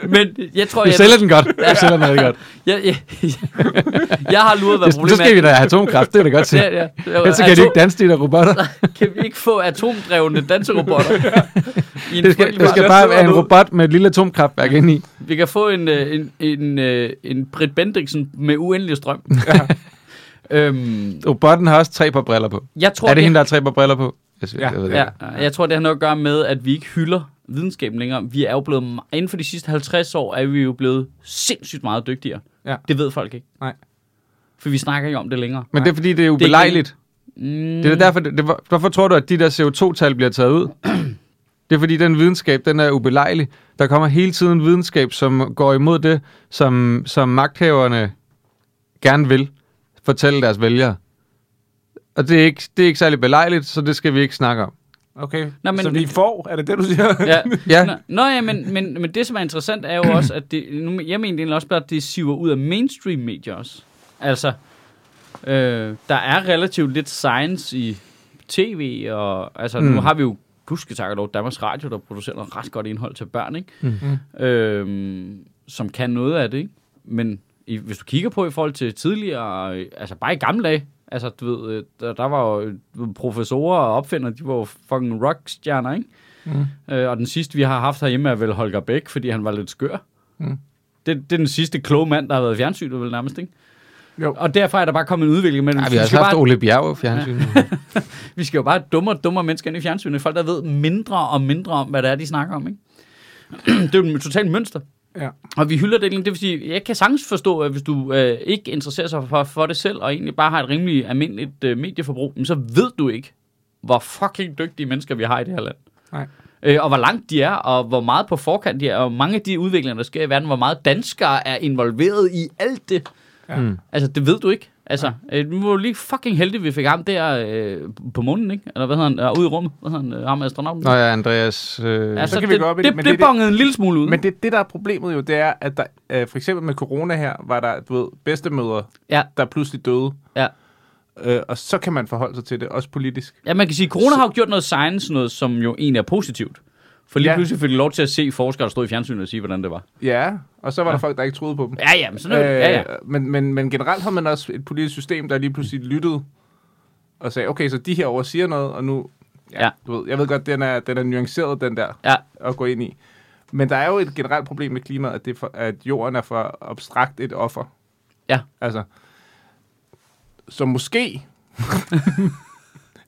men jeg tror,
Vi
jeg,
sælger den godt. Vi sælger den rigtig godt.
jeg, jeg, jeg, jeg har luret, hvad
Det, så
problemet
skal vi da have atomkraft, det er da godt til.
Ja, ja.
Ellers så kan de ikke danse, de der robotter.
Kan vi ikke få atomdrevne danserobotter? I en
Det skal, det skal bare være en robot med et lille atomkraftværk ind i.
Vi kan få en, øh, en, en, øh, en Britt Bendiksen med uendelig strøm. øhm,
Robotten har også tre par briller på.
jeg tror,
er det
det,
hende, der har tre par briller på? Jeg, synes,
Ja.
jeg ved det
Ja, jeg tror, det har noget at gøre med, at vi ikke hylder videnskaben længere. Vi er jo blevet, inden for de sidste 50 år, er vi jo blevet sindssygt meget dygtigere.
Ja.
Det ved folk ikke.
Nej.
For vi snakker ikke om det længere.
Men det er fordi, det er
Det
ubelejligt.
Mm,
Det er derfor, det, det, hvorfor tror du, at de der CO2-tal bliver taget ud? Det er fordi, den videnskab, den er ubelejlig. Der kommer hele tiden videnskab, som går imod det, som, som magthaverne gerne vil fortælle deres vælgere. Og det er, ikke, det er ikke særlig belejligt, så det skal vi ikke snakke om.
Okay,
Nå, men-
så vi får, er det det, du siger?
Ja.
Ja.
Nå, Nå ja, men, men, men det, som er interessant, er jo også, at det, nu, jeg mener egentlig også bare, at det siver ud af mainstream medier også. Altså, øh, der er relativt lidt science i tv, og altså, mm. nu har vi jo gudske tak og Danmarks Radio, der producerer noget ret godt indhold til børn, ikke?
Mm.
Øh, som kan noget af det, ikke? Men i, hvis du kigger på i forhold til tidligere, altså bare i gamle dage, altså du ved, øh, der, der var jo øh, professorer og opfindere, de var jo fucking rockstjerner, ikke?
Mm.
Øh, og den sidste, vi har haft herhjemme, er vel Holger Bæk, fordi han var lidt skør.
Mm.
Det, det er den sidste kloge mand, der har været i fjernsynet, vel nærmest, ikke?
Jo.
Og derfra er der bare kommet en udvikling. Men
Ja, vi
vi,
har også
skal
haft
bare,
Ole Bjerg i fjernsynet.
vi skal jo bare dummere og dummere mennesker ind i fjernsynet. Folk, der ved mindre og mindre om, hvad det er, de snakker om, ikke? det er jo et totalt mønster.
Ja.
Og vi hylder det, det vil sige, jeg kan sagtens forstå, at hvis du øh, ikke interesserer sig for, for det selv, og egentlig bare har et rimelig almindeligt øh, medieforbrug, men så ved du ikke, hvor fucking dygtige mennesker vi har i det her land.
Nej.
Øh, og hvor langt de er, og hvor meget på forkant de er, og mange af de udviklinger, der sker i verden, hvor meget danskere er involveret i alt det.
Ja.
Mm.
Altså, det ved du ikke. Altså, øh, nu var jo lige fucking heldig, vi fik ham der øh, på månen, ikke? Eller hvad hedder han? Øh, ude i rummet. Hvad hedder han? Øh, ham astronauten.
Nå ja, Andreas... Øh,
altså,
så kan vi
det,
gå op i
det,
det, men
det,
det-
det bongede en lille smule ud.
Men det, det, der er problemet jo, det er, at der, øh, for eksempel med corona her, var der, du ved, bedstemødre,
Ja.
der pludselig døde.
Ja.
Øh, og så kan man forholde sig til det, også politisk.
Ja, man kan sige, at corona har jo gjort noget science, noget som jo egentlig er positivt. For lige
Ja.
pludselig fik de lov til at se forskere, der stod i fjernsynet og sige, hvordan det var.
Ja, og så var
Ja.
der folk, der ikke troede på dem.
Ja, ja, men sådan er det. Ja, ja.
Øh, men, men, men generelt har man også et politisk system, der lige pludselig lyttede og sagde, okay, så de her over siger noget, og nu...
Ja.
Du ved, jeg ved godt, den er, den er nuanceret, den der,
Ja.
at gå ind i. Men der er jo et generelt problem med klimaet, at, det for, at jorden er for abstrakt et offer.
Ja.
Altså, så måske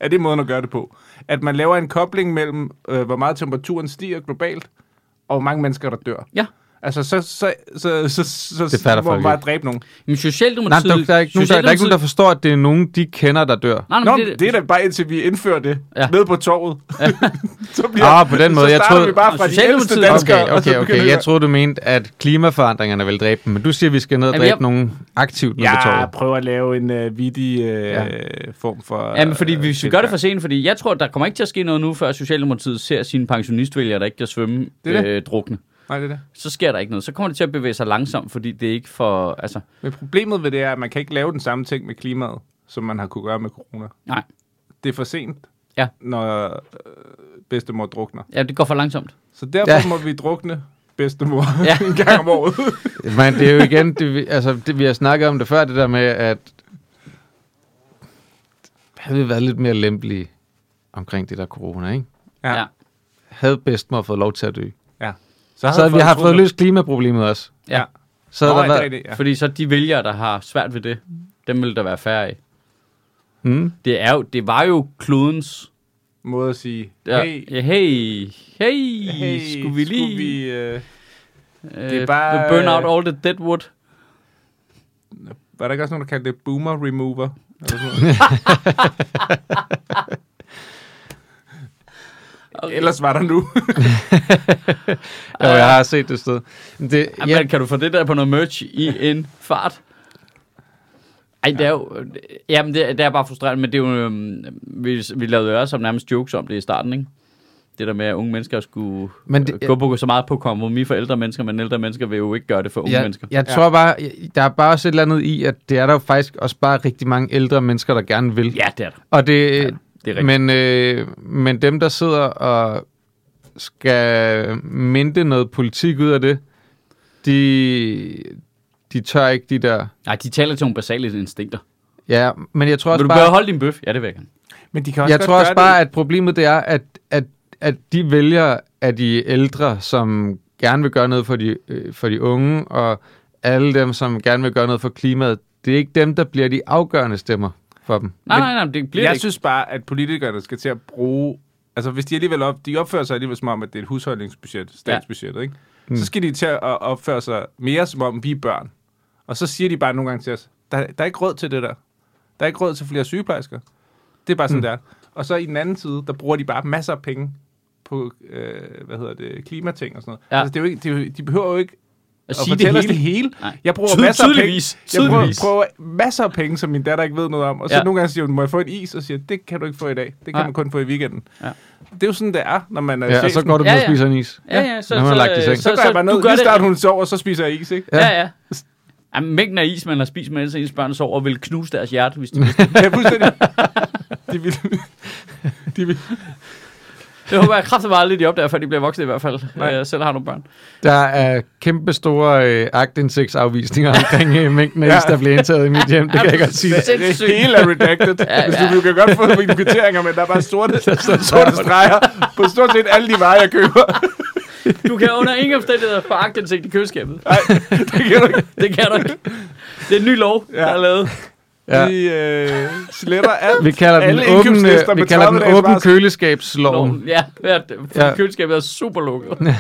er det måden at gøre det på. At man laver en kobling mellem, øh, hvor meget temperaturen stiger globalt, og hvor mange mennesker, der dør.
Ja.
Altså, så, så, så, så, så,
Det fatter
må man
folk
bare
ikke.
dræbe nogen.
Men
Nej,
Socialdemokratiet...
der, der, er ikke nogen, der, der er ikke nogen, der forstår, at det er nogen, de kender, der dør.
Nej,
Nå,
nej,
men det, det er da bare indtil vi indfører det
Ja.
ja. nede på torvet. så
Ah, på den måde.
Så
Jeg
starter
troede-
vi bare fra de
Socialdemokratiet-
ældste danskere.
Okay, okay, okay. Jeg troede, du mente, at klimaforandringerne vil dræbe dem, men du siger, at vi skal ned og dræbe
jeg-
nogen aktivt ned på
Jeg
torvet.
prøver at lave en uh, vidig uh,
Ja.
ja. form for...
Ja, men fordi hvis vi
øh,
gør det for sent, fordi jeg tror, der kommer ikke til at ske noget nu, før Socialdemokratiet ser sine pensionistvælgere, der ikke kan svømme øh, drukne.
Nej, det er det.
Så sker der ikke noget. Så kommer det til at bevæge sig langsomt, fordi det er ikke for... Altså,
Men problemet ved det er, at man kan ikke lave den samme ting med klimaet, som man har kunne gøre med corona.
Nej.
Det er for sent,
Ja.
når øh, bedstemor drukner.
ja, det går for langsomt.
Så derfor
Ja.
må vi drukne bedstemor
Ja.
en gang om året.
Men det er jo igen, det, vi- altså, det, vi har snakket om det før, det der med, at havde vi været lidt mere lempelige omkring det der corona, ikke?
Ja.
Ja.
ja.
Havde bedstemor fået lov til at dø. Så
havde
havde vi
troet
fået
det.
løst klimaproblemet også.
Ja.
Så
Nå,
havde
ja,
der
det er
været...
rigtigt, ja.
Fordi så de vælgere, der har svært ved det, dem vil der være færre af.
Mm.
Det, er jo, det var jo klodens...
Måde at sige,
Ja,
hey,
hey, hey, hey,
hey
skulle vi lige...
Skulle vi, øh,
øh,
det er bare,
burn out
øh,
all the dead wood.
var der ikke også nogen, der kaldte det boomer remover? Eller sådan noget?
Okay.
Ellers var der nu.
Jo, jeg har set det sted. Men Det,
Jamen,
ja,
kan du få det der på noget merch i en fart? Ej, det er jo... Jamen, det, det er bare frustrerende, men det er jo... øhm, Vi, vi lavede jo også som nærmest jokes om det i starten, ikke? Det der med, at unge mennesker skulle
Men det-
gå på så meget på kompromis for ældre mennesker, men ældre mennesker vil jo ikke gøre det for unge
jeg,
mennesker.
jeg
Ja.
tror bare, der er bare også et eller andet i, at det er der jo faktisk også bare rigtig mange ældre mennesker, der gerne vil.
Ja, det er det.
Og det,
Ja, det er rigtigt.
men, øh, men dem, der sidder og skal minde noget politik ud af det, de, de tør ikke de der...
Nej, de taler til nogle basale instinkter.
Ja, men jeg tror
Vil
også
du
bare...
holde din bøf? Ja, det vil jeg gerne.
Men de kan også
Jeg tror også bare,
det.
at problemet det er, at, at at de vælger af de ældre, som gerne vil gøre noget for de, øh, for de unge, og alle dem, som gerne vil gøre noget for klimaet, det er ikke dem, der bliver de afgørende stemmer for dem.
Nej, nej, nej, det bliver
Jeg
det ikke.
synes bare, at politikerne skal til at bruge... Altså, hvis de alligevel op, de opfører sig alligevel som om, at det er et husholdningsbudget, statsbudget, ikke?
Mm.
Så skal de til at opføre sig mere som om, vi er børn. Og så siger de bare nogle gange til os, der, der er ikke råd til det der. Der er ikke råd til flere sygeplejersker. Det er bare sådan,
Mm.
mm. der. Og så i den anden side, der bruger de bare masser af penge på, øh, hvad hedder det, klimating og sådan noget.
Ja.
Altså, det er jo ikke, det er jo, de behøver jo ikke
At sige
fortælle
det
os det
hele.
hele.
Nej.
Jeg bruger
Tyd-
masser af penge.
tydeligvis.
Jeg bruger, prøver masser af penge, som min datter ikke ved noget om. Og så
Ja.
ja. nogle gange siger hun, må jeg få en is? Og siger, det kan du ikke få i dag. Det kan
Nej.
man kun få i weekenden.
Ja.
Det er jo sådan, det er, når man er
Ja, og så
chefen.
går du
Ja,
ned og
ja.
spiser en is.
Ja, ja, så,
Når man har lagt i seng.
Så, så går jeg bare ned. Lige
det-
start hun sover, så spiser jeg is, ikke?
Ja, ja. Jamen, mængden af is, man har spist, mens ens børn sover, vil knuse deres hjerte, hvis de
Ja, fuldstændig. De vil, de vil,
Det håber jeg kraftigt aldrig, de opdager, før de bliver voksne i hvert fald.
Nej.
Jeg selv har nogle børn.
Der er kæmpe store øh, agtindsigtsafvisninger omkring øh, mængden af
Ja.
is, der bliver indtaget i mit hjem. Det kan jeg godt sige.
Det-
det, hele er redacted.
Ja,
Hvis
ja.
du, du kan godt få mine kvitteringer, men der er bare sorte, sorte streger på stort set alle de varer, jeg køber.
Du kan under ingen omstændigheder få agtindsigt i køleskabet.
Nej, det kan du ikke.
Det kan du ikke. Det er en ny lov,
Ja.
der er lavet.
Ja.
De øh, sletter alt.
Vi kalder den åben, øh, vi kalder
30
den åben køleskabsloven.
Loven. Ja, ja, det- fordi
Ja.
køleskabet er super lukket.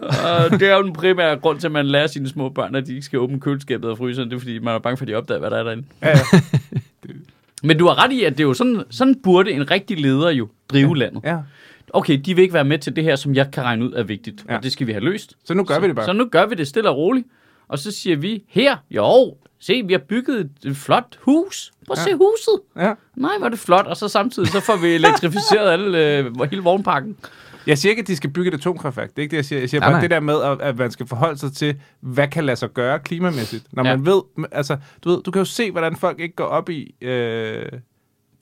Og det er jo den primære grund til, at man lærer sine små børn, at de ikke skal åbne køleskabet og fryseren. Det er, fordi man er bange for, at de opdager, hvad der er derinde.
Ja, ja.
Men du har ret i, at det er jo sådan, sådan burde en rigtig leder jo drive landet.
ja.
Okay, de vil ikke være med til det her, som jeg kan regne ud er vigtigt.
Ja.
Og det skal vi have løst.
Så nu gør vi det bare.
Så nu gør vi det stille og roligt. Og så siger vi, her, jo, se, vi har bygget et, flot hus. Prøv at
Ja.
se huset.
Ja.
Nej, hvor er det flot. Og så samtidig så får vi elektrificeret alle, øh, hele vognparken.
Jeg siger ikke, at de skal bygge et atomkraftværk. Det er ikke det, jeg siger. Jeg siger
Nej,
bare
nej.
det der med, at, at man skal forholde sig til, hvad kan lade sig gøre klimamæssigt. Når
Ja.
man ved, altså, du ved, du kan jo se, hvordan folk ikke går op i... Øh,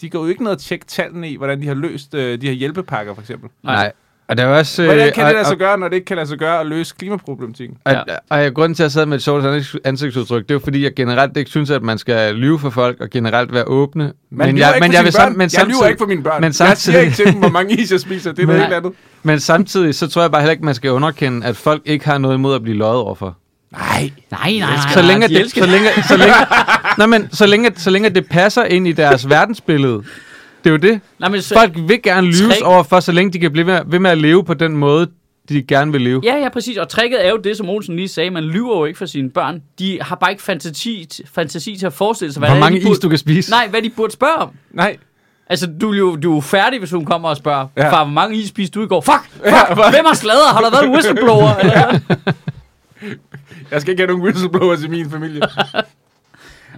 de går jo ikke ned og tjekke tallene i, hvordan de har løst øh, de her hjælpepakker, for eksempel.
Nej. Og der er også...
Hvordan
øh,
kan
og-
det lade sig gøre, når det ikke kan lade sig gøre at løse klimaproblematikken?
Og,
Ja.
og, og grunden til, at jeg sad med et sjovt ansigt- ansigtsudtryk, det er jo fordi, jeg generelt ikke synes, at man skal lyve for folk, og generelt være åbne.
Man lyver ikke for sine børn.
men
jeg lyver ikke for mine børn.
men
jeg siger
samtidig-
ikke til dem, hvor mange is jeg spiser. Det er noget
Men-
helt andet.
Men samtidig, så tror jeg bare heller ikke, man skal underkende, at folk ikke har noget imod at blive løjet overfor.
Nej.
Nej, nej,
så længe,
de
det, så længe, så længe, nej, men, så længe, så længe det passer ind i deres verdensbillede. Det er jo det.
Nej, men så,
Folk vil gerne lyves
Trick-
overfor, så længe de kan blive ved, ved med at leve på den måde, de gerne vil leve.
Ja, ja, præcis. Og tricket er jo det, som Olsen lige sagde. Man lyver jo ikke for sine børn. De har bare ikke fantasi, fantasi til at forestille sig, hvad
Hvor
er,
mange
de burde,
is du kan spise.
Nej, hvad de burde spørge om.
Nej.
Altså, du, er jo, du er jo færdig, hvis hun kommer og spørger, ja.
Ja.
far, hvor mange is spiste du i går? Fuck! Fuck!
Ja, hvor-
Hvem har sladret? Har der været en whistleblower? Eller?
Jeg skal ikke have nogen whistleblowers i min familie.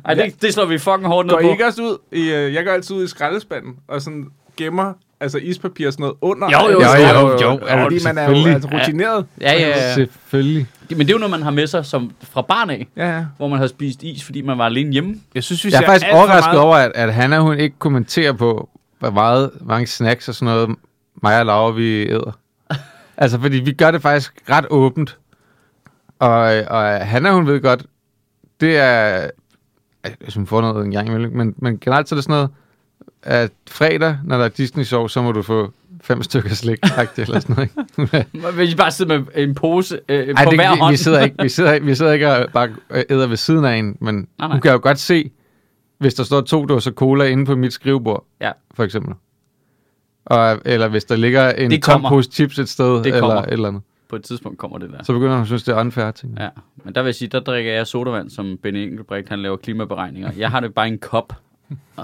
Ej, det, det slår vi fucking hårdt ned
Går I
på.
ikke også ud i, øh, jeg går altid ud i skraldespanden og sådan gemmer altså ispapir og sådan noget under.
Jo, jo,
Jo, jo, jo, jo.
Ja, fordi man er jo altså, rutineret.
Ja, ja, ja.
Selvfølgelig.
Men det er jo noget, man har med sig som fra barn af,
Ja, ja.
hvor man har spist is, fordi man var alene hjemme.
Jeg synes, vi
Jeg er faktisk overrasket
meget-
over, at, at Hanna hun ikke kommenterer på, hvor meget, mange snacks og sådan noget, mig og Laura, vi æder. altså, fordi vi gør det faktisk ret åbent. Og, og Hanna, hun ved godt, det er, hvis hun får noget en gang imellem, men, men generelt så er det sådan noget, at fredag, når der er disney show så må du få fem stykker slik, eller sådan noget. Ikke?
Hvis I bare sidder med en pose øh,
Ej,
på
det,
hver
vi,
hånd.
vi, sidder ikke, vi, sidder, vi sidder ikke og bare øh, æder ved siden af en, men
Nej, nej.
hun kan jo godt se, hvis der står to dåser cola inde på mit skrivebord,
Ja.
for eksempel. Og, eller hvis der ligger en tom pose chips et sted, eller et eller andet.
På et tidspunkt kommer det der.
Så begynder hun at synes, det er unfair ting.
Ja, men der vil jeg sige, der drikker jeg sodavand, som Benny Engelbrecht, han laver klimaberegninger. Jeg har det bare i en kop,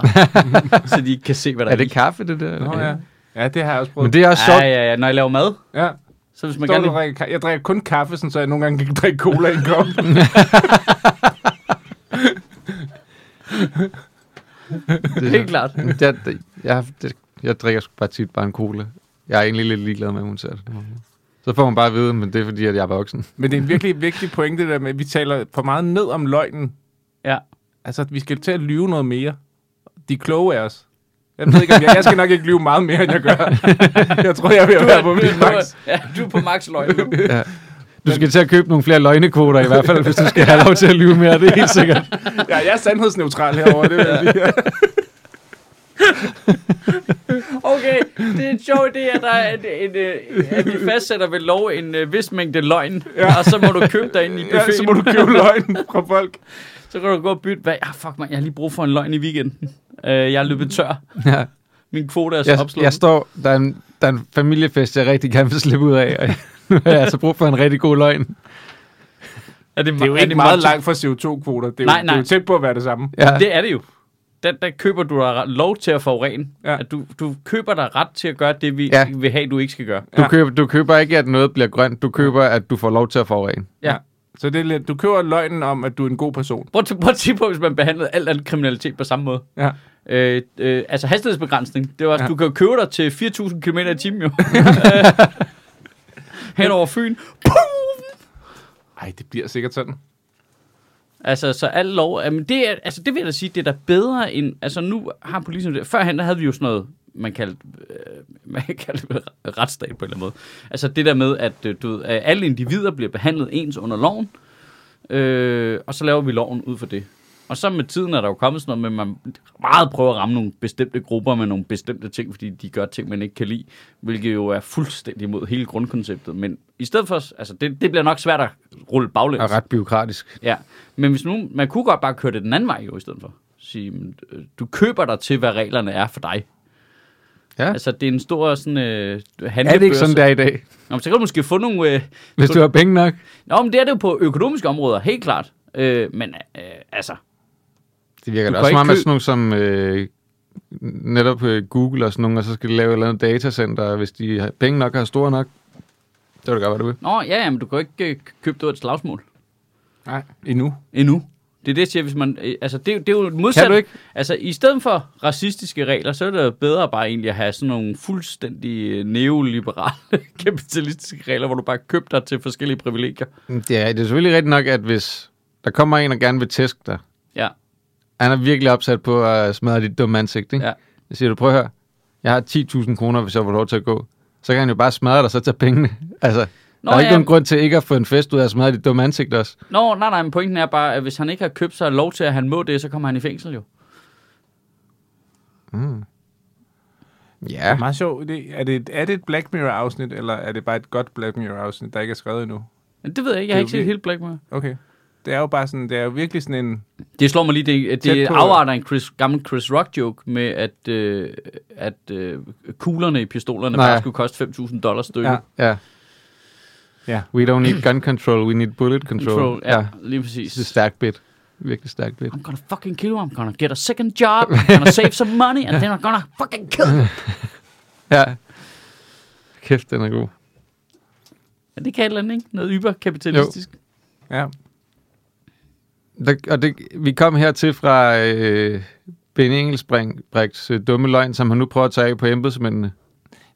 så de ikke kan se, hvad der
Er
er,
det kaffe, det der?
Nå, ja. ja, det har jeg også prøvet.
Men det er også
Ja,
sjovt.
ja, ja, når jeg laver mad,
Ja.
så hvis man
Står
gerne
du og drikker, ka- jeg drikker kun kaffe, sådan, så jeg nogle gange kan drikke cola i en kop.
Det,
Helt klart.
Jeg, jeg, det, jeg drikker sgu bare tit bare en cola. Jeg er egentlig lidt ligeglad med, at hun ser det. Så får man bare at vide, men det er fordi, at jeg er voksen.
Men det er en virkelig vigtig pointe, det der med, at vi taler for meget ned om løgnen.
Ja.
Altså, at vi skal til at lyve noget mere. De er kloge af os. Jeg ved ikke, om jeg, jeg skal nok ikke lyve meget mere, end jeg gør. jeg tror, jeg er ved at være på
du,
min
du,
max.
ja, du er på max løgn nu.
Ja. Du skal til at købe nogle flere løgnekvoter i hvert fald, hvis du skal have lov til at lyve mere, det er helt sikkert.
Ja, jeg er sandhedsneutral herovre, det vil jeg sige.
Okay, det er en sjov idé, at, der er en, en, en, at vi fastsætter ved lov en uh, vis mængde løgn, ja. og så må du købe dig ind i
Ja,
buffeten.
så må du købe løgn fra folk.
så kan du gå og bytte, hvad? Ah, fuck man, jeg har lige brug for en løgn i weekenden. Uh, jeg er løbet tør.
Ja.
Min kvote er så
Jeg,
opslået.
jeg står, der er, en, der er en familiefest, jeg rigtig gerne vil slippe ud af, og nu har jeg altså brug for en rigtig god løgn.
er det,
Det er jo
er
ikke
det
meget langt fra CO2-kvoter. Det er, jo,
Nej,
det er jo
nej.
tæt på at være det samme.
Ja,
Det er det jo. Der, der køber du dig lov til at forurene.
Ja.
At du, du køber dig ret til at gøre det, vi
Ja.
vil have, du ikke skal gøre.
du,
Ja.
køber, du køber ikke, at noget bliver grønt. Du køber, at du får lov til at forurene.
Ja.
Så det er lidt, du køber løgnen om, at du er en god person.
Prøv, prøv at tænke på, hvis man behandlede alt andet kriminalitet på samme måde.
Ja.
Øh, øh, altså hastighedsbegrænsning. Det var,
Ja.
Du kan jo købe dig til 4.000 km i timen jo. Hen over Fyn.
Ej, det bliver sikkert sådan.
Altså, så al lov... Jamen, det, er, altså, det vil jeg da sige, det er da bedre end... Altså, nu har politiet... det. Førhen, der havde vi jo sådan noget, man kaldte, øh, man kaldte det retsstat på en eller anden måde. Altså, det der med, at øh, du ved, alle individer bliver behandlet ens under loven, øh, og så laver vi loven ud for det. Og så med tiden er der jo kommet sådan noget med, at man meget prøver at ramme nogle bestemte grupper med nogle bestemte ting, fordi de gør ting, man ikke kan lide, hvilket jo er fuldstændig imod hele grundkonceptet. Men i stedet for, altså det, det bliver nok svært at rulle baglæns.
Og ret byråkratisk.
Ja, men hvis nu, man kunne godt bare køre det den anden vej jo i stedet for. Sige, øh, du køber dig til, hvad reglerne er for dig.
Ja.
Altså, det er en stor sådan, øh,
Er
handlebørse.
det ikke sådan, der i dag?
Nå, men så kan du måske få nogle... Øh,
Hvis du har penge nok?
Nå, men det er det jo på økonomiske områder, helt klart. Øh, men øh, altså,
Det virker
Du
da også meget med
købe-
sådan nogle som øh, netop øh, Google og sådan nogle, og så skal de lave et eller andet datacenter, og hvis de har penge nok og er store nok. Det vil da godt, hvad du vil.
nå, ja, ja, men du kan jo ikke øh, købe det et slagsmål
Nej, endnu.
endnu. Det er det, jeg siger, hvis man... Øh, altså, det, er jo- det er jo modsat.
Kan du ikke?
Altså, i stedet for racistiske regler, så er det jo bedre bare egentlig at have sådan nogle fuldstændig øh, neoliberale, kapitalistiske regler, hvor du bare køber dig til forskellige privilegier.
Det er, det er selvfølgelig rigtigt nok, at hvis der kommer en, der gerne vil tæske dig,
Ja,
han er virkelig opsat på at smadre dit dumme ansigt, ikke?
ja.
Jeg siger du, prøv at høre, jeg har 10.000 kroner, hvis jeg får lov til at gå. Så kan han jo bare smadre dig, så tage pengene. Altså,
Nå,
der er ikke
ja.
nogen grund til ikke at få en fest ud af at smadre dit dumme ansigt også.
Nå, nej, nej, men pointen er bare, at hvis han ikke har købt sig lov til, at han må det, så kommer han i fængsel jo.
Det
Ja,
er meget sjovt. Det, er, det, er det et Black Mirror-afsnit, eller er det bare et godt Black Mirror-afsnit, der ikke er skrevet endnu?
Men det ved jeg ikke, jeg
Det
har ikke set helt Black Mirror.
Okay. Det er jo bare sådan, det er jo virkelig sådan en...
Det slår mig lige, det, det afarter en Chris, gammel Chris Rock joke med, at, øh, at øh, kuglerne i pistolerne
Nej.
bare skulle koste 5.000 dollars stykket.
Ja.
ja.
Ja.
We don't need gun control, we need bullet control.
Control, ja,
ja.
lige
Det er
præcis.
stærkt bit. Virkelig stærkt bit.
I'm gonna fucking kill you, I'm gonna get a second job, I'm gonna save some money, and then I'm gonna fucking kill you.
Ja. Kæft, den er god.
Ja, det kan et eller andet, ikke? Noget yberkapitalistisk.
Ja.
Der, og det, vi kom hertil fra øh, Ben Engelsbrigts øh, dumme løgn, som han nu prøver at tage af på embedsmændene.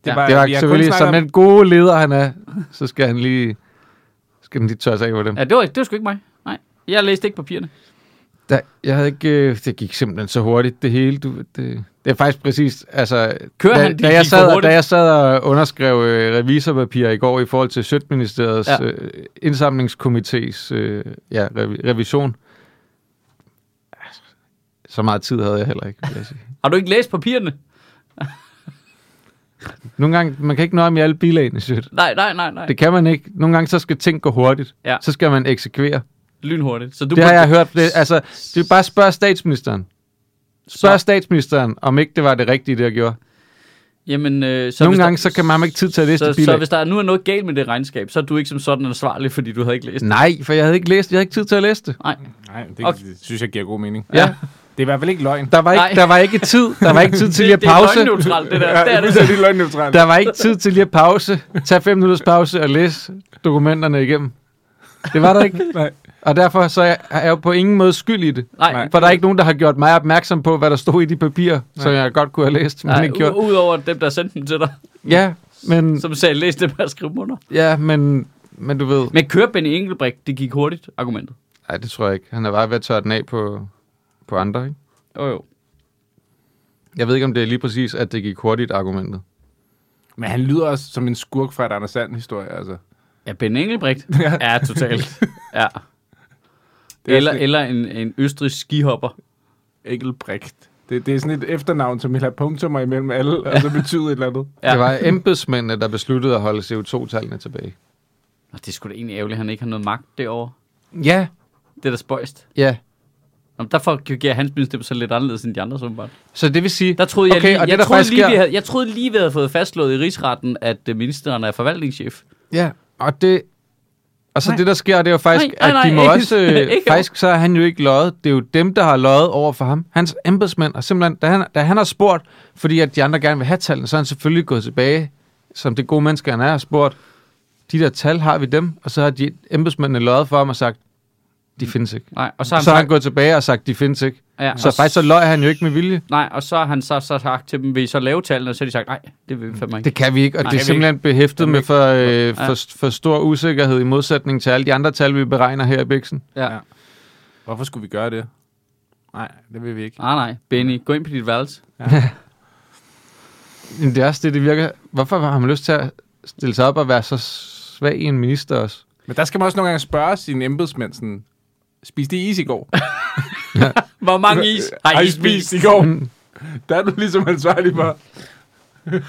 Ja.
Det var
vi har kun
selvfølgelig, som
om-
den gode leder han er, så skal han lige, skal han lige tørre sig af på dem.
Ja, det var, det var sgu ikke mig. Nej, jeg læste ikke papirerne.
Da, jeg havde ikke, øh, det gik simpelthen så hurtigt, det hele. Du, det, det er faktisk præcis, altså,
Kører
da,
han, det
da, jeg sad, da jeg sad og underskrev øh, revisorpapir i går i forhold til Sødministeriets
Ja.
ja. øh, indsamlingskomités øh, ja, revi, revision, så meget tid havde jeg heller ikke, vil jeg sige.
Har du ikke læst papirerne?
Nogle gange, man kan ikke nå om i alle bilagene, Sød.
Nej, nej, nej, nej.
Det kan man ikke. Nogle gange, så skal ting gå hurtigt.
Ja.
Så skal man eksekvere.
Lynhurtigt. Så du
Det har jeg hørt. Det, altså, det er bare spørg statsministeren. Spørg
Så-
statsministeren, om ikke det var det rigtige, det jeg gjorde.
Jamen, øh, så
Så Nogle gange,
der,
så kan man ikke tid til at læse
så,
det
så
bilag.
hvis der er nu er noget galt med det regnskab, så er du ikke som sådan ansvarlig, fordi du havde ikke læst det.
Nej, for jeg havde ikke læst, jeg havde ikke tid til at læse det.
Nej, det,
Okay.
det synes jeg giver god mening.
Ja.
Det er i hvert fald ikke løgn.
Der var
Nej.
ikke, der var ikke tid. Der var ikke tid til lige at
det, det er
pause.
løgnneutralt, det der.
Ja,
det er det.
det er.
Der var ikke tid til lige at pause. Tag fem minutters pause og læse dokumenterne igennem. Det var der ikke.
Nej.
Og derfor så er jeg, er jo på ingen måde skyld i det.
Nej,
Nej.
For der er ikke nogen, der har gjort mig opmærksom på, hvad der stod i de papirer, som jeg godt kunne have læst, men
Nej,
ikke gjort.
udover dem, der sendte dem til dig,
Ja, men,
som sagde, læs det med at skrive under.
ja, men, men du ved...
Men kør Benny Engelbrecht, det gik hurtigt, argumentet.
Nej, det tror jeg ikke. Han er bare ved at tørre den af på, på andre, ikke?
Jo, jo.
Jeg ved ikke, om det er lige præcis, at det gik hurtigt argumentet.
Men han lyder også som en skurk fra et Anders Sand-historie, altså.
Ja, Ben Engelbrecht. ja, totalt. Ja.
Det er
Eller,
sådan-
eller en, en østrisk skihopper.
Engelbrecht. Det, det er sådan et efternavn, som vil have punktummer imellem alle, og så betyder et eller andet.
Ja. Det var embedsmændene, der besluttede at holde CO2-tallene tilbage.
Og det skulle da egentlig ærgerligt, at han ikke har noget magt derovre.
Ja,
Det er da spøjst.
ja.
Nå, men derfor giver hans minister så lidt anderledes end de andre, som
Så det vil sige...
Der troede jeg
Okay,
lige,
og det,
jeg,
der
troede lige, vi
sker-
havde, jeg troede lige, vi havde fået fastslået i rigsretten, at øh, ministeren er forvaltningschef.
Ja, og det... Og så
Nej.
det, der sker, det er jo faktisk,
Nej, nej,
at de må
ikke-
også... Øh,
ikke
faktisk, så er han jo ikke løjet. Det er jo dem, der har løjet over for ham. Hans embedsmænd har simpelthen... Da han, da han har spurgt, fordi at de andre gerne vil have tallene, så er han selvfølgelig gået tilbage, som det gode menneske, han er, og spurgt, de der tal, har vi dem? Og så har de embedsmændene løjet for ham og sagt, de findes ikke.
Nej, og så har han,
så han
sagt,
gået tilbage og sagt, de findes ikke.
ja,
Så faktisk så løj han jo ikke med vilje.
Nej, og så har han så, så sagt til dem, vil I så lave tallene? Og så har de sagt, nej, det vil vi fandme ikke.
Det kan vi ikke, og
Nej,
det er simpelthen behæftet
Kan vi
med for, øh,
Ja.
for, for stor usikkerhed i modsætning til alle de andre tal, vi beregner her i Bixen.
Ja.
Ja. Hvorfor skulle vi gøre det? Nej, det vil vi ikke.
Nej, nej. Benny, gå ind på dit værelse.
Men det er også det, det virker... Hvorfor har man lyst til at stille sig op og være så svag i en minister også?
Men der skal man også nogle gange spørge sine embedsmænd sådan, spiste I is i går?
Hvor mange is har I spist?
i går? Der er du ligesom ansvarlig for.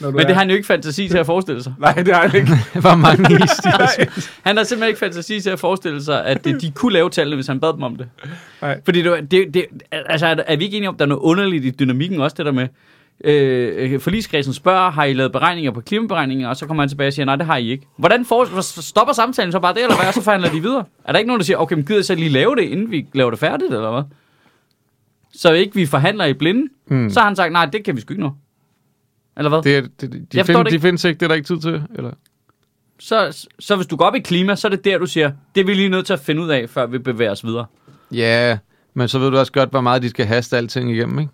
Når
Men det
er-
har han jo ikke fantasi til at forestille sig.
Nej, det har han ikke.
Hvor mange is de har.
Han har simpelthen ikke fantasi til at forestille sig, at det, de kunne lave tallene, hvis han bad dem om det.
Nej.
Fordi det, var- det, det, altså, er- er vi ikke enige om, at der er noget underligt i dynamikken også, det der med, øh, forligskredsen spørger, har I lavet beregninger på klimaberegninger, og så kommer han tilbage og siger, nej, det har I ikke. Hvordan for, stopper samtalen så bare det, eller hvad, og så forhandler de videre? Er der ikke nogen, der siger, okay, men gider I så lige lave det, inden vi laver det færdigt, eller hvad? Så ikke vi forhandler i blinde,
Mm.
så har han sagt, nej, det kan vi sgu ikke nå. Eller hvad?
Det, er- det, de,
Jeg
find,
det
de findes ikke, det er der ikke tid til. Eller?
Så, så hvis du går op i klima, så er det der, du siger, det er vi lige nødt til at finde ud af, før vi bevæger os videre.
Ja, men så ved du også godt, hvor meget de skal haste alting igennem, ikke?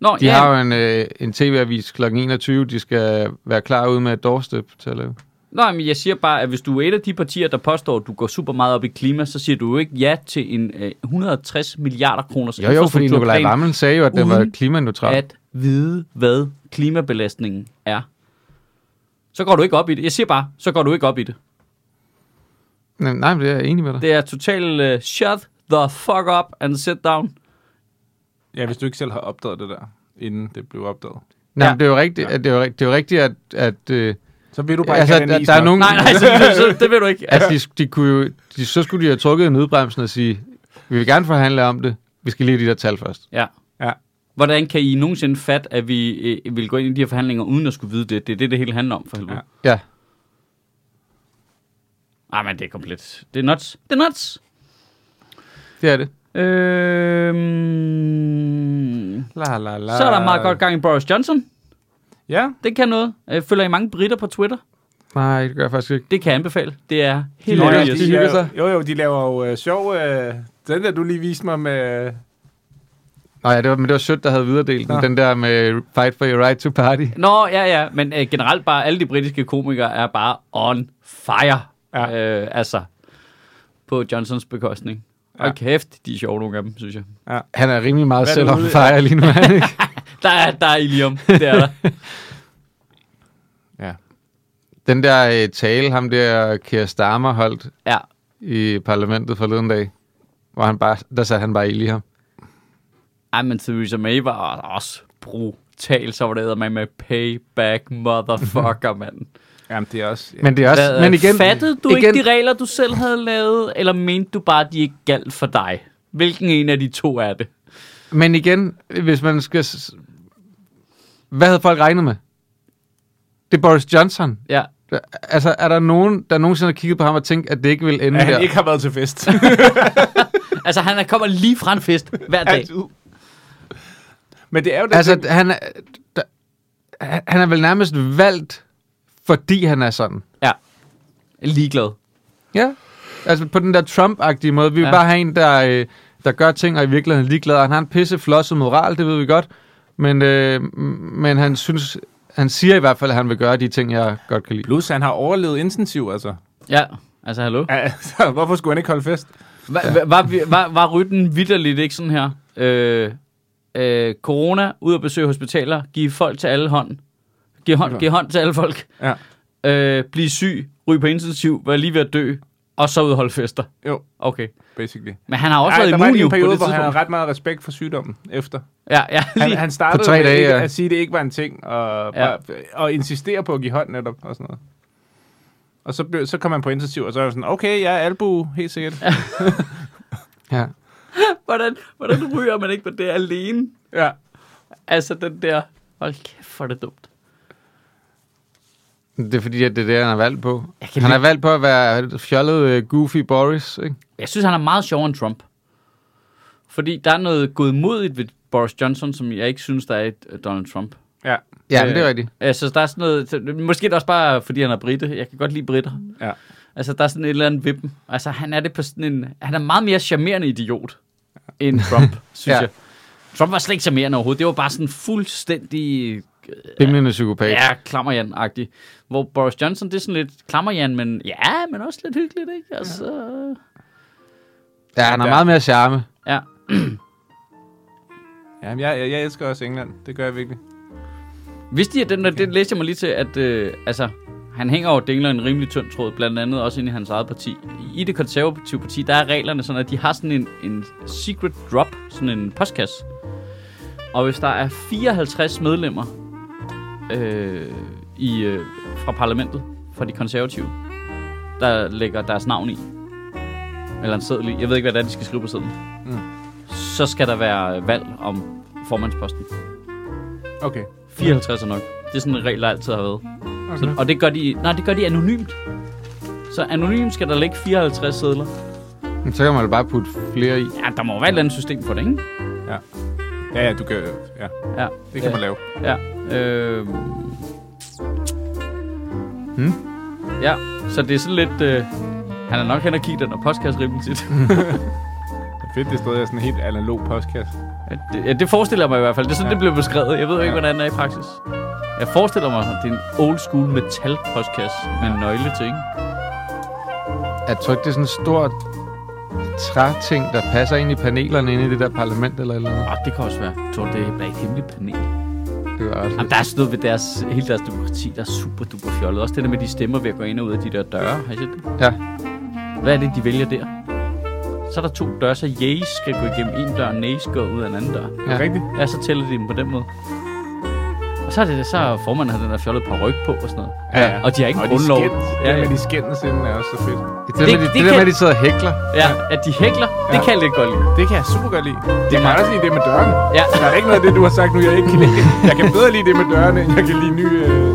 Nå,
De
ja,
har jo en, øh, en tv-avis kl. 21, de skal være klar ude med et doorstep til at lave.
Nå, men jeg siger bare, at hvis du er et af de partier, der påstår, at du går super meget op i klima, så siger du jo ikke ja til en øh, 160 milliarder kroners
Jo, jo, fordi Nikolaj Vammen sagde jo, at den var
uden
klimaneutral.
at vide, hvad klimabelastningen er. Så går du ikke op i det. Jeg siger bare, så går du ikke op i det.
Nej, nej, men det er jeg enig med dig.
Det er totalt uh, shut the fuck up and sit down.
Ja, hvis du ikke selv har opdaget det der, inden det blev opdaget.
Nej,
Ja.
det er jo rigtigt, at, det er jo, det er jo rigtigt, at, at, øh,
Så vil du bare
Altså,
ikke have den
der- der er nogen-
Nej, nej, så, så, så, det vil du ikke.
at de, de kunne jo, de, så skulle de have trukket i nødbremsen og sige, vi vil gerne forhandle om det, vi skal lige have de der tal først.
Ja.
Ja.
Hvordan kan I nogensinde fatte, at vi øh, vil gå ind i de her forhandlinger, uden at skulle vide det? Det er det, det hele handler om, for helvede.
Ja.
Ja.
Ja,
Ej, men det er komplet. Det er nuts. Det er nuts.
det er det.
Øhm,
La, la, la.
så er der meget godt gang i Boris Johnson.
Ja,
Det kan noget. Øh, følger I mange britter på Twitter?
Nej, det gør jeg faktisk ikke.
Det kan jeg anbefale. Det er helt hilarious.
de hygger
laver. Jo, jo, de laver jo øh, sjov... Øh, den der, du lige viste mig med...
Nå ja, det var, men det var sødt, der havde videredelt den, den der med Fight for your right to party.
Nå, ja, ja. Men øh, generelt bare, alle de britiske komikere er bare on fire.
Ja.
Øh, altså, på Johnsons bekostning. Og
Ja.
kæft, de er sjove nogle af dem, synes jeg.
Han er rimelig meget selv om fire lige nu, han ikke?
Der er, der er Ilium. Det er der.
Ja.
Den der øh, tale, ham der Keir Starmer holdt
Ja.
i parlamentet forleden dag, hvor han bare, der satte han bare ild i ham.
Ej, men Theresa May var også brutal. Så var det med med payback motherfucker, mand.
Jamen, det er også... Ja.
Men det er også,
Hvad,
men igen,
fattede du
igen,
ikke de regler, du selv havde lavet, eller mente du bare, at de ikke galt for dig? Hvilken en af de to er det?
Men igen, hvis man skal... Hvad havde folk regnet med? Det er Boris Johnson.
Ja.
Altså, er der nogen, der nogensinde har kigget på ham og tænkt, at det ikke vil ende
at han
der?
ikke har været til fest.
Altså, han er- kommer lige fra en fest hver dag.
Altid. Men det er jo det.
Altså, han er, der, han er vel nærmest valgt, fordi han er sådan.
Ja. Ligeglad.
Ja. Altså på den der Trump-agtige måde. Vi vil
Ja.
bare have en, der, øh, der gør ting, og i virkeligheden er ligeglad. Han har en pisse flosset moral, det ved vi godt. Men, øh, men han synes, han siger i hvert fald, at han vil gøre de ting, jeg godt kan lide.
Plus, han har overlevet intensiv, altså.
Ja, altså hallo.
altså. Hvorfor skulle han ikke holde fest?
Var, var, var, var, var rytten vidderligt ikke sådan her? Øh, øh, corona, ud at besøge hospitaler, give folk til alle hånd. Giv hånd, giv hånd til alle folk.
Ja.
Øh, blive syg, ryge på intensiv, være lige ved at dø. Og så udholde fester.
Jo,
Okay.
basically.
Men han har også
Ej,
været immun jo
en
på
periode,
det
hvor han
tidspunkt.
havde ret meget respekt for sygdommen efter.
Ja, ja,
Han, han startede
På tre
med
dage,
ikke
ja.
at sige, at det ikke var en ting, og,
Ja.
og insistere på at give hånd netop, og sådan noget. Og så, blev, så kom han på intensiv, og så var jeg sådan, okay, jeg er albu, helt sikkert. Ja.
Ja.
Hvordan, hvordan ryger man ikke på det alene?
ja.
Altså den der... Hold kæft, for det dumt.
Det er fordi, at det er det, han har valgt på.
Jeg
Han
lide-
har valgt på at være fjollet uh, goofy Boris, ikke?
Jeg synes, han er meget sjovere end Trump. Fordi der er noget godmodigt ved Boris Johnson, som jeg ikke synes, der er i øh, Donald Trump.
Ja.
Ja,
Øh,
men det er rigtigt.
Altså, der er sådan noget... Måske er det også bare, fordi han er britte. Jeg kan godt lide britter.
Ja.
Altså, der er sådan et eller andet vippen. Altså, han er det på sådan en... Han er meget mere charmerende idiot end Trump, synes
ja.
jeg. Trump var slet ikke charmerende overhovedet. Det var bare sådan fuldstændig...
Bimlende psykopat.
Ja, klammerjan-agtig. Hvor Boris Johnson, det er sådan lidt klammerjan, men ja, men også lidt hyggeligt, ikke? Altså,
Ja, han har
Ja.
meget mere charme.
ja.
ja jeg, jeg, jeg elsker også England. Det gør jeg virkelig.
Vidste I, at den der, det læste jeg mig lige til, at øh, altså, han hænger over dingler en rimelig tynd tråd, blandt andet også inde i hans eget parti. I det konservative parti, der er reglerne sådan, at de har sådan en, en secret drop, sådan en postkasse. Og hvis der er 54 medlemmer øh, i, øh, fra parlamentet, fra de konservative, der lægger deres navn i, eller en seddel i, jeg ved ikke, hvad det er, de skal skrive på sedlen,
Mm.
så skal der være valg om formandsposten.
Okay.
54 er nok. Det er sådan en regel, der altid har været.
okay.
Så, og det gør, de, nej, det gør de anonymt. Så anonymt skal der ligge 54 sædler.
Men Så kan man jo bare putte flere i.
Ja, der må være et eller andet system for det, ikke?
Ja, ja, du kan, ja,
Ja.
det kan man lave.
Ja. Øh...
Hmm?
Ja, så det er sådan lidt... Øh... Han er nok hen og kigge den der postkasse rimelig tit.
Fedt, det stod der sådan en helt analog postkasse.
ja, det, ja, det forestiller jeg mig i hvert fald. Det er sådan,
Ja.
det blev beskrevet. Jeg ved jo ikke,
Ja.
hvordan det er i praksis. Jeg forestiller mig, at det er en old school metal postkasse med en nøgle til, ikke?
Jeg tror ikke, det er sådan en stor træting, der passer ind i panelerne inde i det der parlament eller eller andet.
Åh, det kan også være. Jeg tror, det er et hemmeligt panel.
Også
Jamen, der er sådan noget ved deres, hele deres demokrati, der er super duper fjollet. Også det der med, de stemmer ved at gå ind og ud af de der døre. Har I set det?
Ja.
Hvad er det, de vælger der? Så er der to døre, så yeas skal gå igennem en dør, og nays går ud af en anden dør.
Ja.
rigtigt?
Ja, så tæller de dem på den måde. Og så er det så er formanden har den der fjollet par ryg på og sådan noget.
Ja,
Og de har ikke en grundlov.
De
Ja,
ja,
ja.
med de skændes inden er også så fedt.
Det, det,
Det-
det,
det
det, der
kan-
med, at de sidder og hækler.
Ja, at de hækler, det
Ja.
kan jeg lidt godt lide.
Det kan jeg super godt lide. Det kan jeg også lide det med dørene.
Ja.
Der er ikke noget af det, du har sagt nu, jeg ikke kan lide. Jeg kan bedre lide det med dørene, end jeg kan lide nye øh.